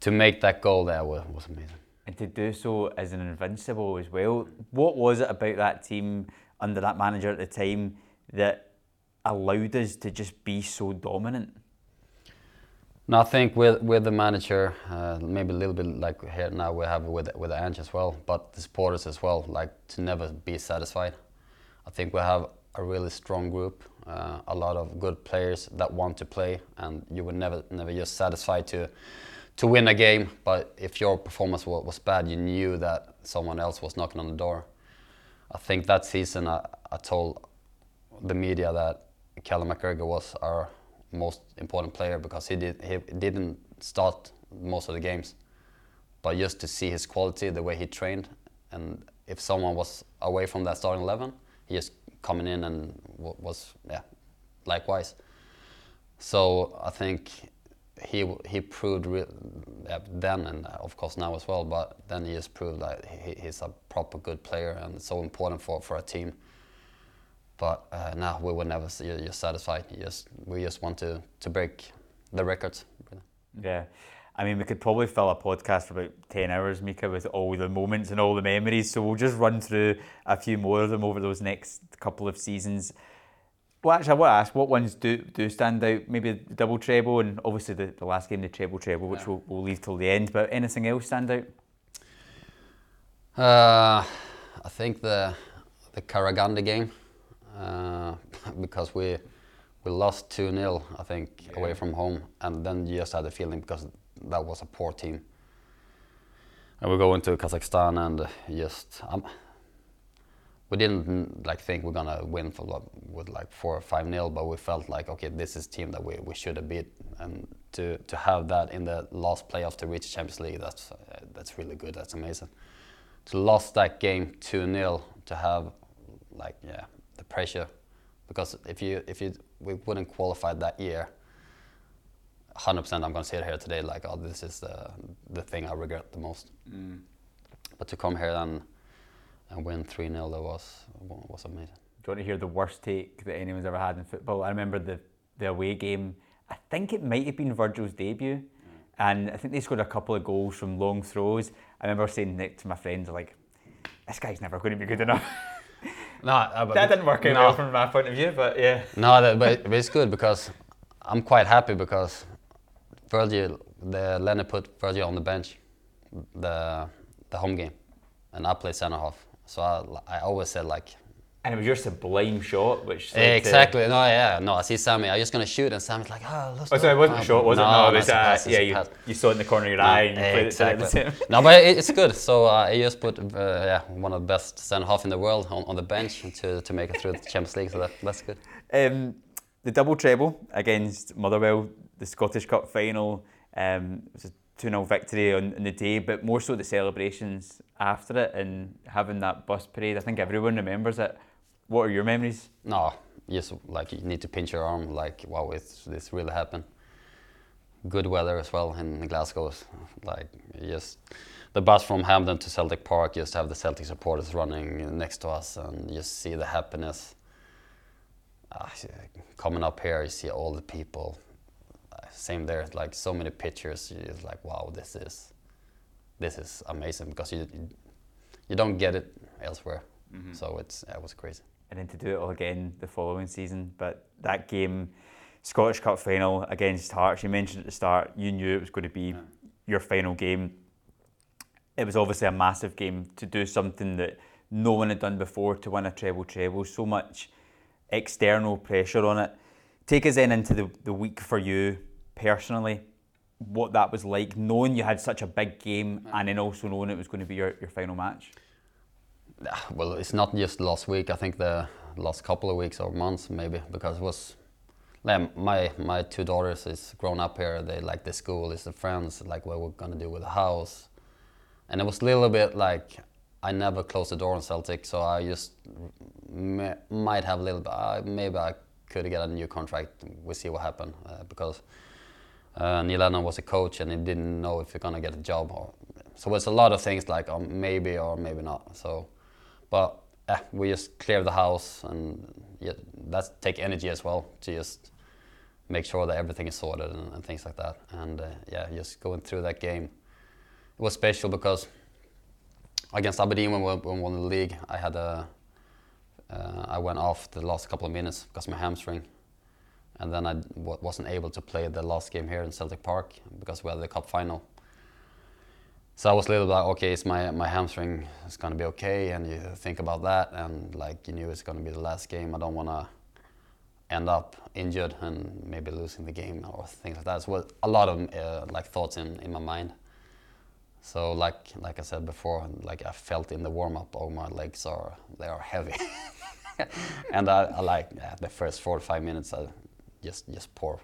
to make that goal there was, was amazing. and to do so as an invincible as well. What was it about that team under that manager at the time that allowed us to just be so dominant? No, I think with with the manager, uh, maybe a little bit like here now we have with with Ange as well, but the supporters as well, like to never be satisfied. I think we have a really strong group, uh, a lot of good players that want to play, and you would never never just satisfied to to win a game. But if your performance was, bad, you knew that someone else was knocking on the door. I think that season I, I told the media that Callum McGregor was our most important player because he did he didn't start most of the games, but just to see his quality, the way he trained, and if someone was away from that starting eleven, he just coming in and was yeah, likewise. So I think he he proved then and of course now as well. But then he just proved that he, he's a proper good player and so important for for a team. But uh, now we were never just satisfied. You just we just want to to break the records. Yeah. I mean, we could probably fill a podcast for about 10 hours, Mika, with all the moments and all the memories. So we'll just run through a few more of them over those next couple of seasons. Well, actually, I want to ask what ones do, do stand out? Maybe the double treble, and obviously the, the last game, the treble treble, which Yeah. we'll, we'll leave till the end. But anything else stand out? Uh, I think the the Karaganda game because we we lost two 0 I think away from home, and then you just had the feeling because that was a poor team. And we go into Kazakhstan and just um, we didn't like think we're gonna win for like, with like four or five 0 but we felt like okay, this is team that we, we should have beat, and to to have that in the last playoff to reach Champions League, that's uh, that's really good. That's amazing to lost that game 2-0 to have like yeah pressure because if you if you we wouldn't qualify that year 100% I'm gonna sit here today like oh this is the the thing I regret the most mm. but to come here and and win 3-0 that was was amazing Do you want to hear the worst take that anyone's ever had in football? I remember the, the away game. I think it might have been Virgil's debut, mm. and I think they scored a couple of goals from long throws. I remember saying Nick to my friends, like, "This guy's never going to be good enough." no uh, that didn't work out no. well from my point of view, but yeah. No, that, but, but it's good because I'm quite happy because Virgil, the Leonard put Virgil on the bench, the the home game, and I played centre half. So I, I always said like, And it was just your sublime shot, which led to- exactly, no, yeah, no. I see Sammy, I'm just gonna shoot, and Sammy's like, oh, let's Oh, go." sorry, it wasn't No, a shot, was it? no, No, it was uh, yeah. You, you saw it in the corner of your No, eye, and you played it to the exactly. no, but it, it's good. So uh, I just put uh, yeah one of the best centre half in the world on, on the bench to, to make it through the Champions League. So that, that's good. Um, the double treble against Motherwell, the Scottish Cup final, um, it was a 2 0 victory on, on the day, but more so the celebrations after it and having that bus parade. I think everyone remembers it. What are your memories? No, just like you need to pinch your arm, like wow, it's, this really happened. Good weather as well in Glasgow. Like just the bus from Hampden to Celtic Park, just have the Celtic supporters running next to us, and just see the happiness. Ah, coming up here, you see all the people. Uh, Same there, like so many pictures. You're like, wow, this is, this is amazing because you, you don't get it elsewhere. So it's it was crazy. And then to do it all again the following season. But that game, Scottish Cup final against Hearts, you mentioned at the start, you knew it was going to be your final game. It was obviously a massive game to do something that no one had done before to win a treble treble. So much external pressure on it. Take us then into the, the week for you personally, what that was like, knowing you had such a big game and then also knowing it was going to be your, your final match. Well, it's not just last week. I think the last couple of weeks or months maybe because it was. like, My my two daughters is grown up here. They like the school, it's the friends, like what we're gonna do with the house, and it was a little bit like I never closed the door on Celtic, so I just m- might have a little bit. Uh, maybe I could get a new contract. We will see what happened uh, because uh, Neil Lennon was a coach and he didn't know if you're gonna get a job or so it's a lot of things like um, maybe or maybe not so but eh, we just clear the house and yeah, that's take energy as well to just make sure that everything is sorted and, and things like that. And uh, yeah just going through that game. It was special because against Aberdeen when we, when we won the league I had a uh, I went off the last couple of minutes because my hamstring. And then I w- wasn't able to play the last game here in Celtic Park because we had the cup final. So I was a little like, okay, is my my hamstring is gonna be okay, and you think about that, and like you knew it's gonna be the last game. I don't wanna end up injured and maybe losing the game or things like that. So a lot of uh, like thoughts in, in my mind. So like like I said before, like I felt in the warm up, oh my legs are they are heavy, and I, I like yeah, the first four or five minutes I just just pour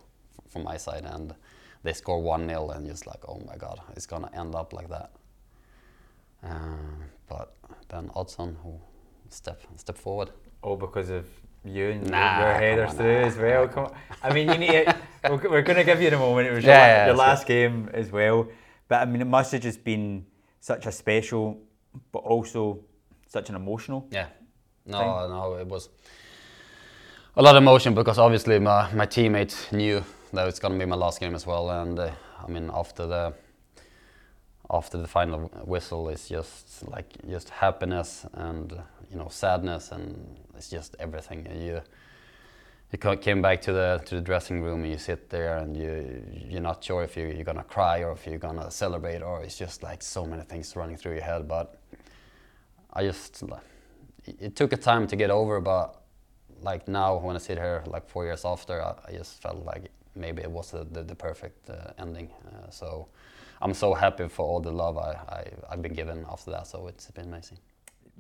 from my side, and they score one 0 and just like, oh my god, it's gonna end up like that. Uh, but then Odsonne who step step forward. All because of you and Nah, your on, through nah, as well. nah, Come on. I mean, you need. To, we're, going to give you the moment. It was your, Yeah, la- yeah, your last game as well. But I mean, it must have just been such a special, but also such an emotional. Yeah. No, thing? no, it was a lot of emotion because obviously my, my teammates knew that it's gonna be my last game as well, and uh, I mean after the after the final whistle, it's just like just happiness and you know sadness and it's just everything. You you came back to the to the dressing room and you sit there and you you're not sure if you, you're gonna cry or if you're gonna celebrate or it's just like so many things running through your head. But I just it- it took a time to get over, but like now when I sit here like four years after, I, I just felt like maybe it was the, the, the perfect uh, ending. Uh, so I'm so happy for all the love I, I, I've been given after that. So it's been amazing.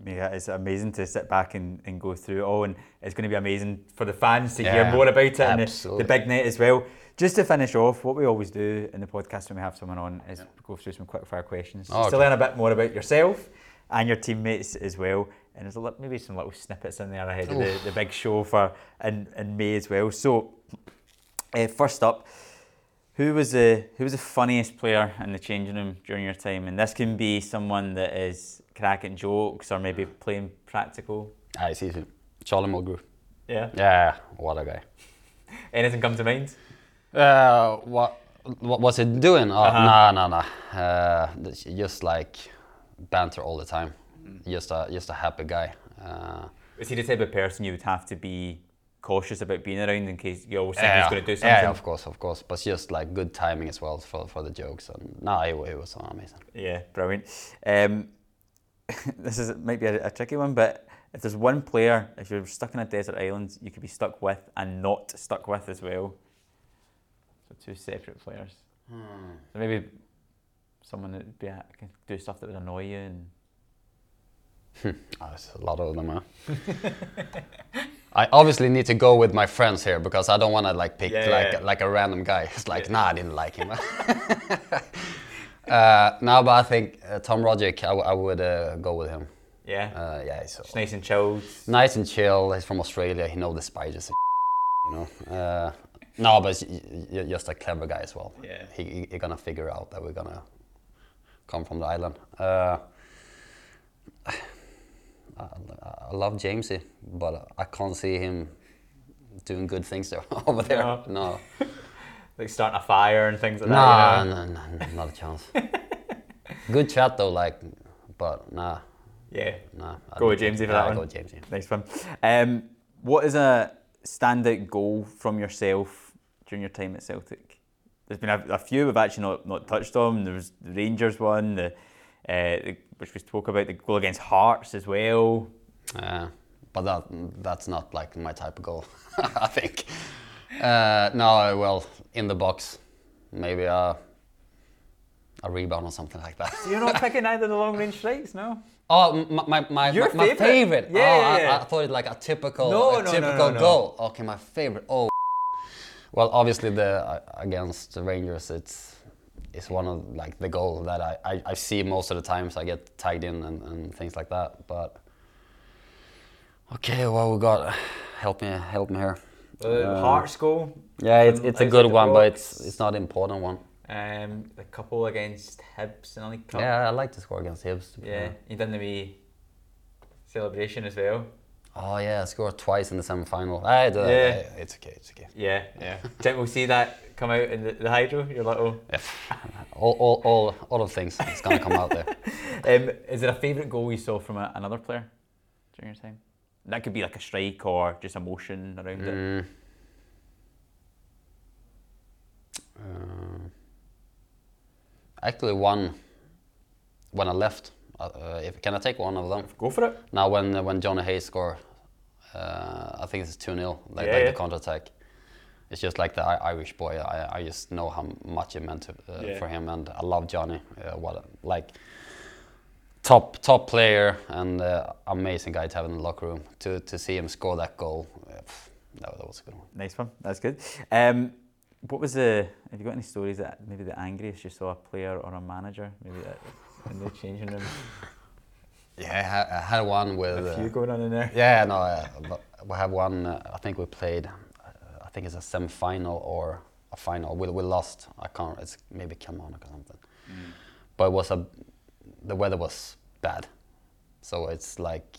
Yeah, it's amazing to sit back and, and go through it all, and it's going to be amazing for the fans to hear more about it and the, the big night as well. Just to finish off, what we always do in the podcast when we have someone on is go through some quick fire questions Oh, to learn a bit more about yourself and your teammates as well. And there's a maybe some little snippets in there ahead of the, the big show for in, in May as well. So, uh, first up, who was the who was the funniest player in the changing room during your time? And this can be someone that is cracking jokes or maybe playing practical. I see you. Charlie Mulgrew. Yeah. Yeah, what a guy. Anything come to mind? Uh, what, what was he doing? Oh, Uh-huh. Nah, nah, nah. Uh, just like banter all the time. Just a just a happy guy. Uh, Was he the type of person you would have to be cautious about being around in case you always think he's going to do something? Yeah, of course, of course. But just like good timing as well for, for the jokes. And no, it, it was amazing. Yeah, brilliant. Um, this is might be a, a tricky one, but if there's one player, if you're stuck in a desert island, you could be stuck with and not stuck with as well. So two separate players. So maybe someone that would be can do stuff that would annoy you and Oh, there's a lot of them. Huh? I obviously need to go with my friends here because I don't want to like pick Yeah, like yeah. like a random guy. It's like nah, I didn't like him. uh, no, but I think uh, Tom Rogic, I, w- I would uh, go with him. yeah, Uh, yeah, he's just nice and chilled. nice and chill. He's from Australia. He knows the spiders, and you know. Uh, no, but he's y- y- just a clever guy as well. Yeah. He, he, he gonna figure out that we're gonna come from the island. Uh, I, I love Jamesy, but I can't see him doing good things there over there. No. No, Like starting a fire and things like no, that. you know? no, no, not a chance. good chat though, like, but nah, Yeah. nah. I Go with Jamesy for yeah, that I one. Go with Jamesy. Nice one. Um, what is a standout goal from yourself during your time at Celtic? There's been a, a few we've actually not, not touched on. There was the Rangers one, the, uh, which we spoke about, the goal against Hearts as well. Yeah, but that that's not like my type of goal. I think. Uh, no, well, in the box, maybe a a rebound or something like that. So you're not picking either the long range strikes, no? Oh, my my my, Your my, my favourite? favorite. Yeah, oh, yeah, I, yeah. I thought it like a typical No, a no, no, typical no, no. goal. Okay, my favorite. Oh, well, obviously the uh, against the Rangers, it's it's one of like the goal that I, I, I see most of the times. I get tagged in and, and things like that. But okay, well we got help me help me here. The Hearts goal. Yeah, it's it's a good one, but it's it's not an important one. Um, a couple against Hibs League Cup. Yeah, I like to score against Hibs. Yeah, you done the wee celebration as well. Oh yeah, I scored twice in the semi-final. I, uh, Yeah. it's okay, it's okay. Yeah, yeah. Think we'll see that come out in the, the hydro. Your little. If all, all, all, all of things, it's gonna come out there. Um, is there a favourite goal you saw from a, another player during your time? That could be like a strike or just emotion around it. Mm. Um, actually, one when I left. Uh, uh, if can I take one of them? Go for it. Now, when uh, when Jonny Hayes scored, uh, I think it's two 0 like, Yeah, like yeah. the counter attack. It's just like the Irish boy. I, I just know how much it meant to, uh, Yeah. for him, and I love Jonny. Uh, what like top top player and uh, amazing guy to have in the locker room. To to see him score that goal, uh, pff, that, that was a good one. Nice one. That's good. Um, What was the? Have you got any stories that maybe the angriest you saw a player or a manager maybe that in the changing room? Yeah, I had, one with. A few uh, going on in there. Yeah, no, uh, but we have one. Uh, I think we played. I think it's a semi-final or a final. We, we lost. I can't. It's maybe Kilmarnock or something. Mm. But it was a. The weather was bad, so it's like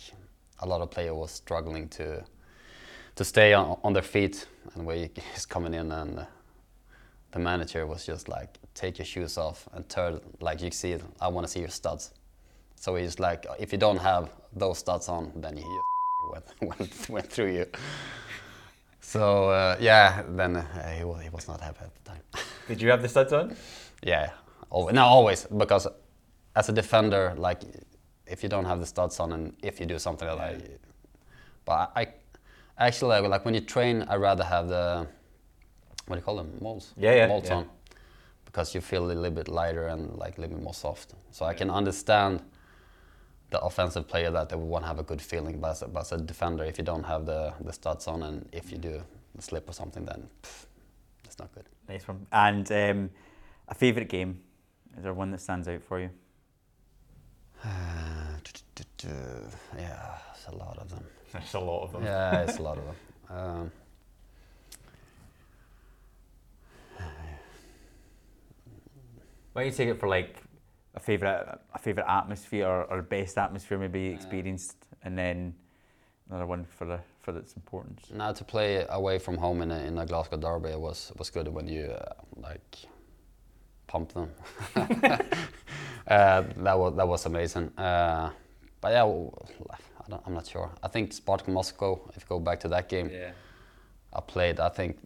a lot of players was struggling to to stay on, on their feet, and we he's coming in and. The manager was just like, take your shoes off and turn, like you see, I want to see your studs. So he's like, if you don't have those studs on, then he went, went, went through you. So uh, yeah, then uh, he, wa- he was not happy at the time. Did you have the studs on? yeah, always, no, always because as a defender, like if you don't have the studs on and if you do something like but I, I actually like, like when you train, I rather have the what do you call them molds? Yeah, yeah, molds yeah. on because you feel a little bit lighter and like a little bit more soft. So I can understand the offensive player that they want to have a good feeling, but as a, but as a defender, if you don't have the, the studs on and if you do slip or something, then pff, that's not good. Nice one. And um, a favourite game? Is there one that stands out for you? yeah, it's a lot of them. There's a lot of them. Yeah, it's a lot of them. Um, Why don't you take it for like a favourite a favourite atmosphere or, or best atmosphere maybe you experienced, and then another one for the for its importance. now to play away from home in a, in a Glasgow derby was was good when you uh, like pump them. uh, that was that was amazing. Uh, but yeah, w- I don't, I'm not sure. I think Spartak Moscow. If you go back to that game, I played. I think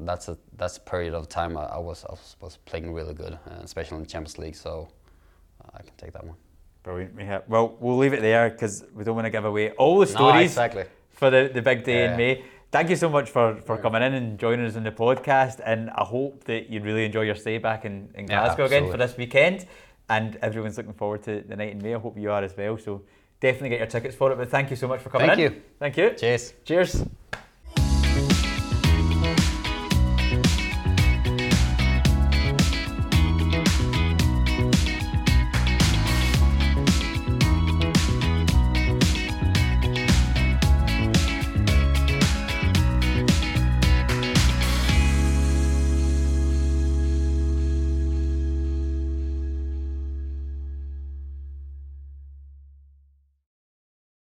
that's a that's a period of time I, I was I was, was playing really good, uh, especially in the Champions League. So I can take that one. Brilliant. Yeah. Well, we'll leave it there because we don't want to give away all the No, stories exactly. for the, the big day in May. Thank you so much for, for coming in and joining us in the podcast. And I hope that you really enjoy your stay back in, in Yeah, Glasgow again for this weekend. And everyone's looking forward to the night in May. I hope you are as well. So definitely get your tickets for it. But thank you so much for coming Thank in. you. Thank you. Cheers. Cheers.